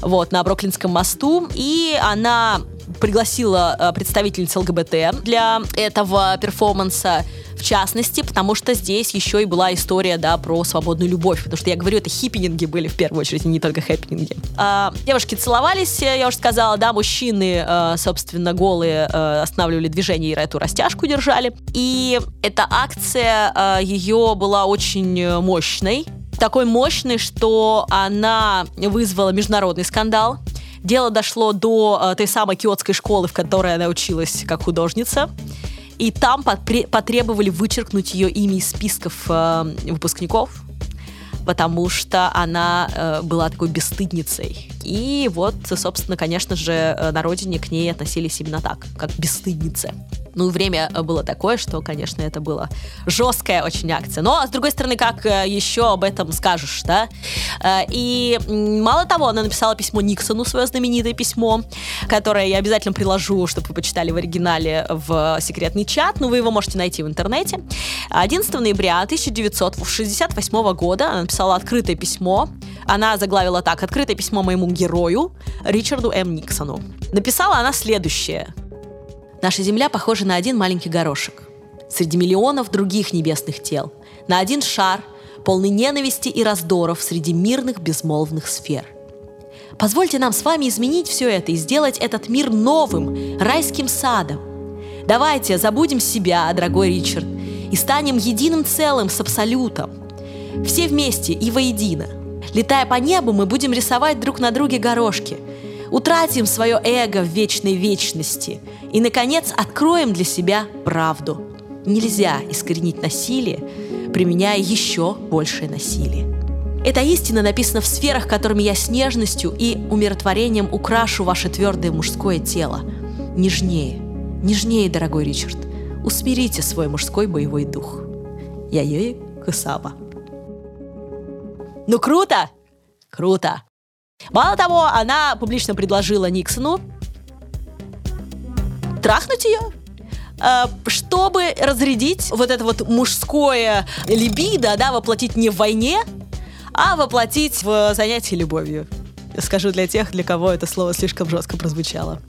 вот, на Бруклинском мосту, и она пригласила э, представительниц ЛГБТ для этого перформанса, в частности, потому что здесь еще и была история, да, про свободную любовь, потому что я говорю, это хиппининги были в первую очередь, не только хэппининги. А, девушки целовались, я уже сказала, да, мужчины, э, собственно, голые э, останавливали движение и эту растяжку держали. И эта акция, ее была очень мощной, такой мощной, что она вызвала международный скандал. Дело дошло до э, той самой киотской школы, в которой она училась как художница. И там потребовали вычеркнуть ее имя из списков э, выпускников, потому что она э, была такой бесстыдницей. И вот, собственно, конечно же, э, на родине к ней относились именно так, как бесстыдница. Ну, время э, было такое, что, конечно, это была жесткая очень акция. Но, с другой стороны, как э, еще об этом скажешь, да? Э, и мало того, она написала письмо Никсону, свое знаменитое письмо, которое я обязательно приложу, чтобы вы почитали в оригинале в секретный чат, но ну, вы его можете найти в интернете. 11 ноября 1968 года она написала открытое письмо, она заглавила так «Открытое письмо моему герою Ричарду М. Никсону». Написала она следующее. Наша Земля похожа на один маленький горошек. Среди миллионов других небесных тел. На один шар, полный ненависти и раздоров среди мирных безмолвных сфер. Позвольте нам с вами изменить все это и сделать этот мир новым, райским садом. Давайте забудем себя, дорогой Ричард, и станем единым целым с Абсолютом. Все вместе и воедино. Летая по небу, мы будем рисовать друг на друге горошки – Утратим свое эго в вечной вечности и, наконец, откроем для себя правду. Нельзя искоренить насилие, применяя еще большее насилие. Эта истина написана в сферах, которыми я с нежностью и умиротворением украшу ваше твердое мужское тело. Нежнее, нежнее, дорогой Ричард, усмирите свой мужской боевой дух. Яйои Кусаба. Ну круто! Круто! Мало того, она публично предложила Никсону трахнуть ее, э, чтобы разрядить вот это вот мужское либидо, да, воплотить не в войне, а воплотить в занятии любовью. Скажу для тех, для кого это слово слишком жестко прозвучало.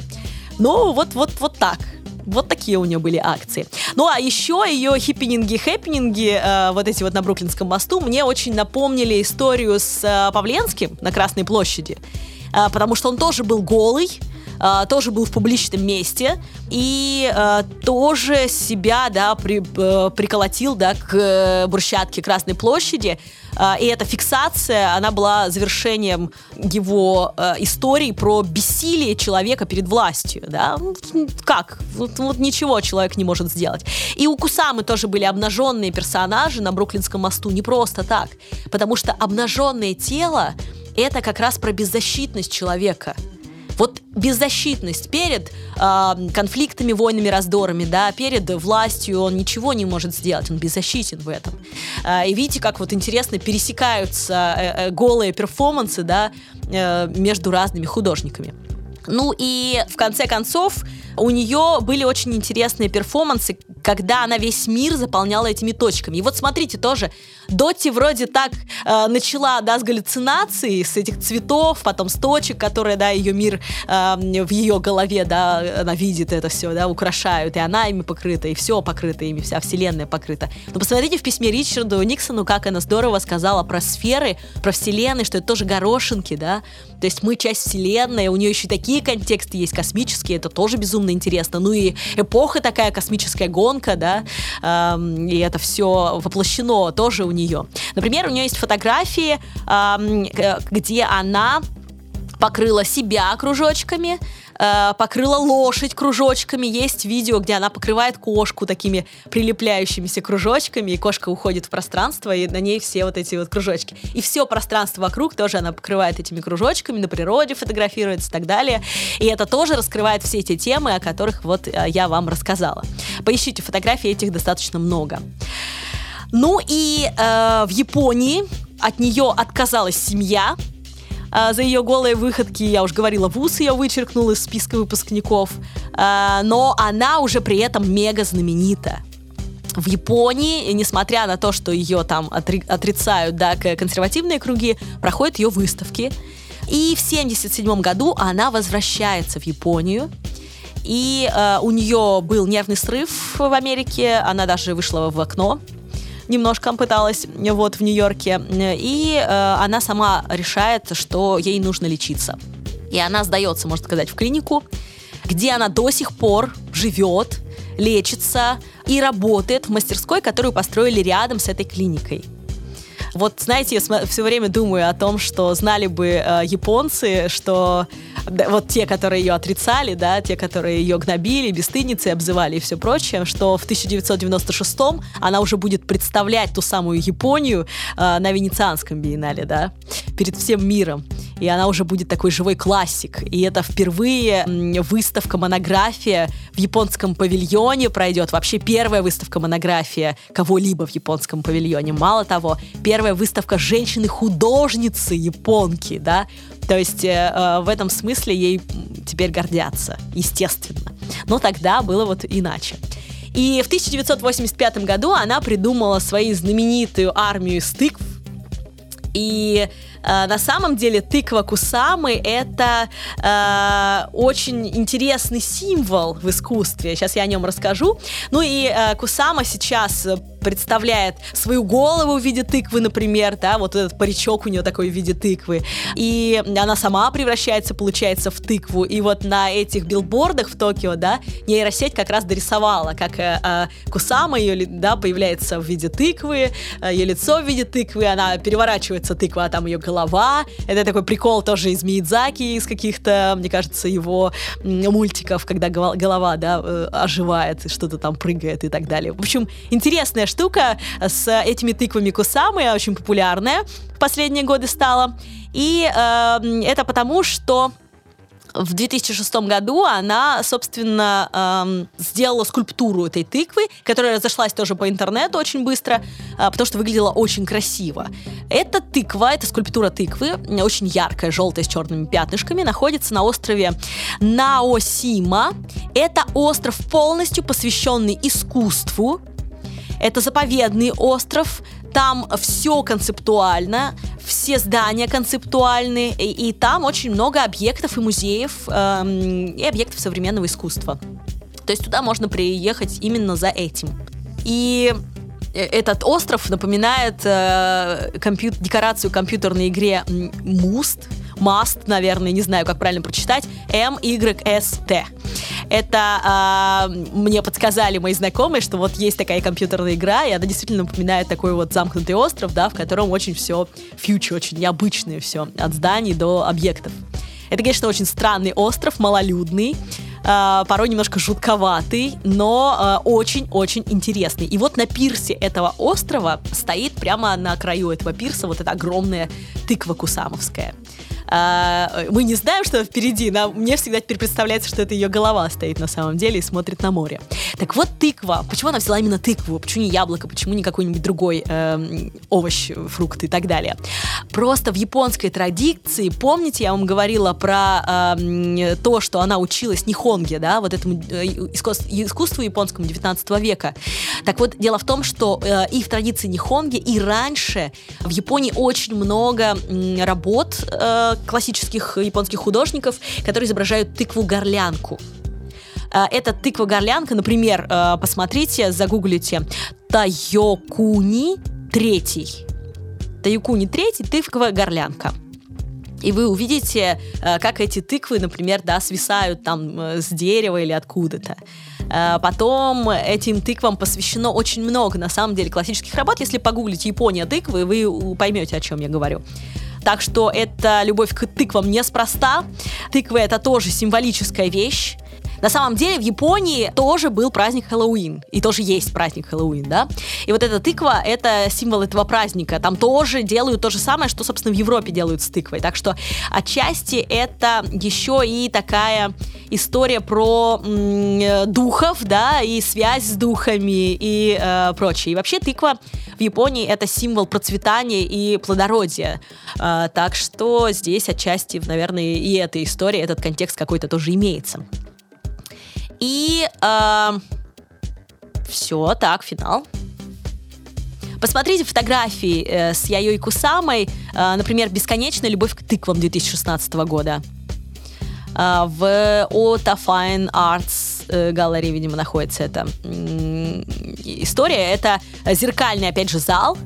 Ну, вот, вот, вот так. Вот такие у нее были акции. Ну а еще ее хиппининги-хэппининги, э, вот эти вот на Бруклинском мосту, мне очень напомнили историю с э, Павленским на Красной площади. Э, потому что он тоже был голый, э, тоже был в публичном месте и э, тоже себя, да, при, э, приколотил, да, к э, брусчатке Красной площади. Э, и эта фиксация, она была завершением его э, истории про бессилие человека перед властью, да. Ну, как? Вот, вот ничего человек не может сделать. И у Кусамы тоже были обнаженные персонажи на Бруклинском мосту не просто так, потому что обнаженное тело это как раз про беззащитность человека. Вот беззащитность перед э, конфликтами, войнами, раздорами, да, перед властью он ничего не может сделать, он беззащитен в этом. Э, и видите, как вот интересно пересекаются э, э, голые перформансы, да, э, между разными художниками. Ну и в конце концов у нее были очень интересные перформансы, когда она весь мир заполняла этими точками. И вот смотрите тоже, Доти вроде так э, начала, да, с галлюцинаций, с этих цветов, потом с точек, которые, да, ее мир э, в ее голове, да, она видит это все, да, украшают, и она ими покрыта, и все покрыто ими, вся вселенная покрыта. Но посмотрите в письме Ричарду Никсону, как она здорово сказала про сферы, про вселенные, что это тоже горошинки, да, то есть мы часть вселенной, у нее еще такие контексты есть космические, это тоже безумно интересно. Ну и эпоха такая, космическая гонка, да, эм, и это все воплощено тоже у нее. Например, у нее есть фотографии, эм, где она покрыла себя кружочками, э, покрыла лошадь кружочками. Есть видео, где она покрывает кошку такими прилепляющимися кружочками, и кошка уходит в пространство, и на ней все вот эти вот кружочки. И все пространство вокруг тоже она покрывает этими кружочками, на природе фотографируется и так далее. И это тоже раскрывает все эти темы, о которых вот э, я вам рассказала. Поищите фотографии, этих достаточно много. Ну и э, в Японии от нее отказалась семья, а, за ее голые выходки, я уже говорила, вуз ее вычеркнул из списка выпускников, а, но она уже при этом мега знаменита. В Японии, несмотря на то, что ее там отрицают, да, консервативные круги, проходят ее выставки. И в 1977 году она возвращается в Японию. И э, у нее был нервный срыв в Америке, она даже вышла в окно немножко пыталась вот в Нью-Йорке, и э, она сама решает, что ей нужно лечиться. И она сдается, можно сказать, в клинику, где она до сих пор живет, лечится и работает в мастерской, которую построили рядом с этой клиникой. Вот, знаете, я все время думаю о том, что знали бы э, японцы, что да, вот те, которые ее отрицали, да, те, которые ее гнобили, бесстыдницей обзывали и все прочее, что в 1996-м она уже будет представлять ту самую Японию э, на Венецианском биеннале, да, перед всем миром. И она уже будет такой живой классик. И это впервые выставка-монография в японском павильоне пройдет. Вообще первая выставка-монография кого-либо в японском павильоне. Мало того, первая выставка женщины-художницы японки, да, то есть э, э, в этом смысле ей теперь гордятся, естественно. Но тогда было вот иначе. И в 1985 году она придумала свою знаменитую армию из тыкв. И э, на самом деле тыква Кусамы это э, очень интересный символ в искусстве. Сейчас я о нем расскажу. Ну и э, Кусама сейчас представляет свою голову в виде тыквы, например, да, вот этот паричок у нее такой в виде тыквы. И она сама превращается, получается, в тыкву. И вот на этих билбордах в Токио, да, нейросеть как раз дорисовала, как э, э, Кусама ее, да, появляется в виде тыквы, э, ее лицо в виде тыквы, она переворачивается тыква, а там ее голова. Это такой прикол тоже из Миядзаки, из каких-то, мне кажется, его мультиков, когда голова, да, э, оживает, что-то там прыгает и так далее. В общем, интересная штука с этими тыквами Кусамы, очень популярная в последние годы стала. И э, это потому, что в 2006 году она, собственно, эм, сделала скульптуру этой тыквы, которая разошлась тоже по интернету очень быстро, э, потому что выглядела очень красиво. Эта тыква, эта скульптура тыквы, очень яркая, желтая, с черными пятнышками, находится на острове Наосима. Это остров полностью посвященный искусству, это заповедный остров, там все концептуально, все здания концептуальны, и, и там очень много объектов и музеев, эм, и объектов современного искусства. То есть туда можно приехать именно за этим. И э, этот остров напоминает э, компью декорацию компьютерной игре Must, Must, наверное, не знаю, как правильно прочитать, M-Y-S-T. Это э, мне подсказали мои знакомые, что вот есть такая компьютерная игра, и она действительно напоминает такой вот замкнутый остров, да, в котором очень все фьючер, очень необычное все, от зданий до объектов. Это, конечно, очень странный остров, малолюдный, э, порой немножко жутковатый, но очень-очень э, интересный. И вот на пирсе этого острова стоит прямо на краю этого пирса вот эта огромная тыква кусамовская. А, мы не знаем, что впереди, нам, мне всегда теперь представляется, что это ее голова стоит на самом деле и смотрит на море. Так вот, тыква. Почему она взяла именно тыкву? Почему не яблоко? Почему не какой-нибудь другой э, овощ, фрукт и так далее? Просто в японской традиции, помните, я вам говорила про э, то, что она училась нихонге, да, вот этому э, искусству японскому 19 века. Так вот, дело в том, что э, и в традиции нихонге, и раньше в Японии очень много э, работ э, классических японских художников, которые изображают тыкву-горлянку. А, это тыква-горлянка, например, а, посмотрите, загуглите Тайокуни третий. Тайокуни третий, тыква-горлянка. И вы увидите, а, как эти тыквы, например, да, свисают там э, с дерева или откуда-то. Потом этим тыквам посвящено очень много, на самом деле, классических работ. Если погуглить Япония тыквы, вы поймете, о чем я говорю. Так что это любовь к тыквам неспроста. Тыквы это тоже символическая вещь. На самом деле в Японии тоже был праздник Хэллоуин. И тоже есть праздник Хэллоуин, да? И вот эта тыква — это символ этого праздника. Там тоже делают то же самое, что, собственно, в Европе делают с тыквой. Так что отчасти это еще и такая история про м- духов, да, и связь с духами и э, прочее. И вообще тыква в Японии это символ процветания и плодородия. Э, так что здесь отчасти, наверное, и эта история, этот контекст какой-то тоже имеется. И э, все, так, финал. Посмотрите фотографии э, с Яйой Кусамой, э, например, «Бесконечная любовь к тыквам» 2016 года. Э, в Ота Fine Arts э, галереи, видимо, находится эта э, история. Это зеркальный, опять же, зал,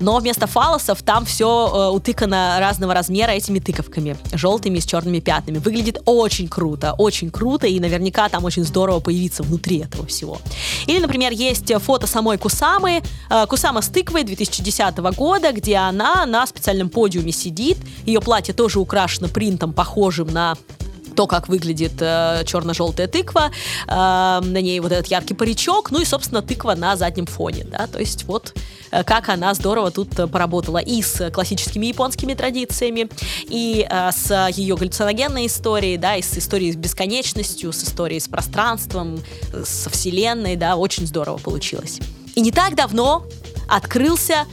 но вместо фалосов там все э, утыкано разного размера этими тыковками, желтыми с черными пятнами. Выглядит очень круто, очень круто, и наверняка там очень здорово появиться внутри этого всего. Или, например, есть фото самой Кусамы, э, Кусама с тыквой 2010 года, где она на специальном подиуме сидит, ее платье тоже украшено принтом, похожим на то, как выглядит э, черно-желтая тыква, э, на ней вот этот яркий паричок, ну и, собственно, тыква на заднем фоне, да, то есть вот э, как она здорово тут э, поработала и с классическими японскими традициями, и э, с ее галлюциногенной историей, да, и с историей с бесконечностью, с историей с пространством, со вселенной, да, очень здорово получилось. И не так давно открылся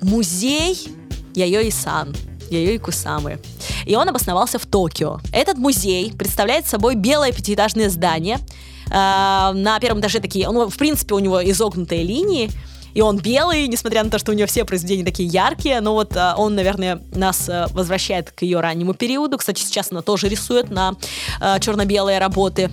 музей Яйои-сан, Яйои Кусамы. И он обосновался в Токио. Этот музей представляет собой белое пятиэтажное здание. Э, на первом этаже такие, ну, в принципе, у него изогнутые линии, и он белый, несмотря на то, что у него все произведения такие яркие, но вот а, он, наверное, нас а, возвращает к ее раннему периоду. Кстати, сейчас она тоже рисует на а, черно-белые работы.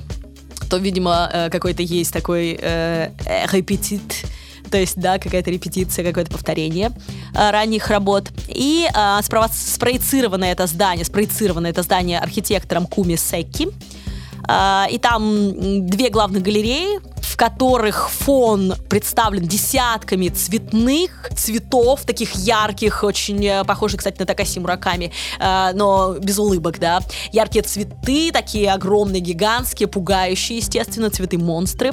То, видимо, какой-то есть такой э, репетит то есть, да, какая-то репетиция, какое-то повторение э, ранних работ. И э, спроецировано это здание, спроецировано это здание архитектором Куми Секки. Э, и там две главных галереи, в которых фон представлен десятками цветных цветов, таких ярких, очень э, похожих, кстати, на Такаси Мураками, э, но без улыбок, да. Яркие цветы, такие огромные, гигантские, пугающие, естественно, цветы-монстры.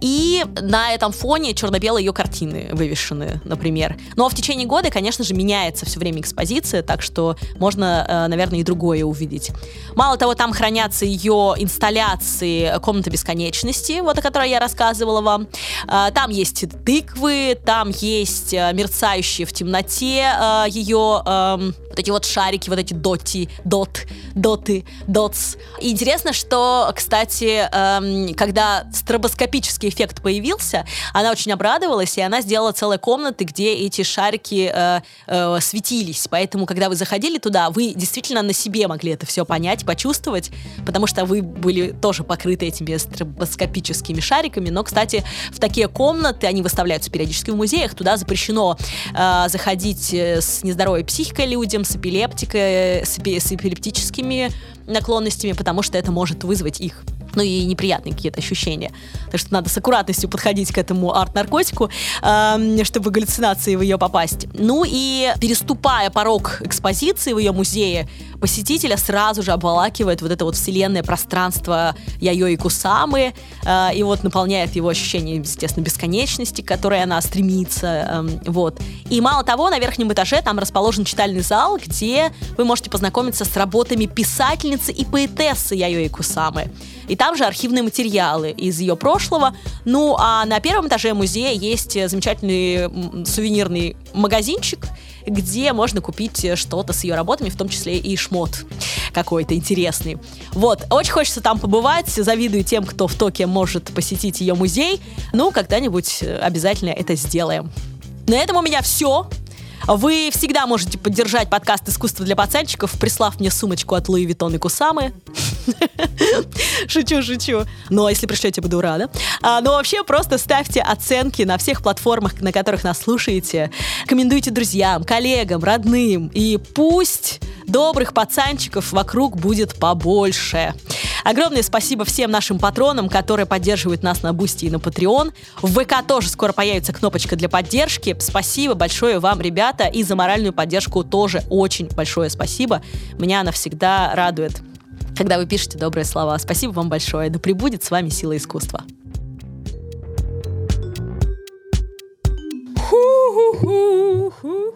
И на этом фоне черно-белые ее картины вывешены, например. Но в течение года, конечно же, меняется все время экспозиция, так что можно, э, наверное, и другое увидеть. Мало того, там хранятся ее инсталляции «Комната бесконечности», вот о которой я рассказывала, вам. А, там есть тыквы, там есть э, мерцающие в темноте э, ее эм, вот эти вот шарики, вот эти доти, дот, доты, дотс. И интересно, что, кстати, эм, когда стробоскопический эффект появился, она очень обрадовалась, и она сделала целые комнаты, где эти шарики э, светились. Поэтому, когда вы заходили туда, вы действительно на себе могли это все понять, почувствовать, потому что вы были тоже покрыты этими стробоскопическими шариками. Но, кстати, в такие комнаты, они выставляются периодически в музеях, туда запрещено э, заходить э, с нездоровой психикой людям, с эпилептикой, с, эпи, с эпилептическими наклонностями, потому что это может вызвать их ну и неприятные какие-то ощущения. Так что надо с аккуратностью подходить к этому арт-наркотику, э, чтобы галлюцинации в ее попасть. Ну и переступая порог экспозиции в ее музее, посетителя сразу же обволакивает вот это вот вселенное пространство Яйо и Кусамы, э, и вот наполняет его ощущением, естественно, бесконечности, к которой она стремится, э, вот. И мало того, на верхнем этаже там расположен читальный зал, где вы можете познакомиться с работами писательницы и поэтессы Яйо и Кусамы. И там же архивные материалы из ее прошлого. Ну, а на первом этаже музея есть замечательный сувенирный магазинчик, где можно купить что-то с ее работами, в том числе и шмот какой-то интересный. Вот, очень хочется там побывать, завидую тем, кто в Токио может посетить ее музей. Ну, когда-нибудь обязательно это сделаем. На этом у меня все. Вы всегда можете поддержать подкаст «Искусство для пацанчиков», прислав мне сумочку от Луи Виттон и Кусамы. (laughs) Шучу, шучу. Но если пришлете, буду рада. А, но вообще просто ставьте оценки на всех платформах, на которых нас слушаете. Рекомендуйте друзьям, коллегам, родным. И пусть добрых пацанчиков вокруг будет побольше. Огромное спасибо всем нашим патронам, которые поддерживают нас на Бусти и на Patreon. В ВК тоже скоро появится кнопочка для поддержки. Спасибо большое вам, ребята, и за моральную поддержку тоже очень большое спасибо. Меня она всегда радует когда вы пишете добрые слова. Спасибо вам большое. Да пребудет с вами сила искусства. Ху-ху-ху-ху-ху.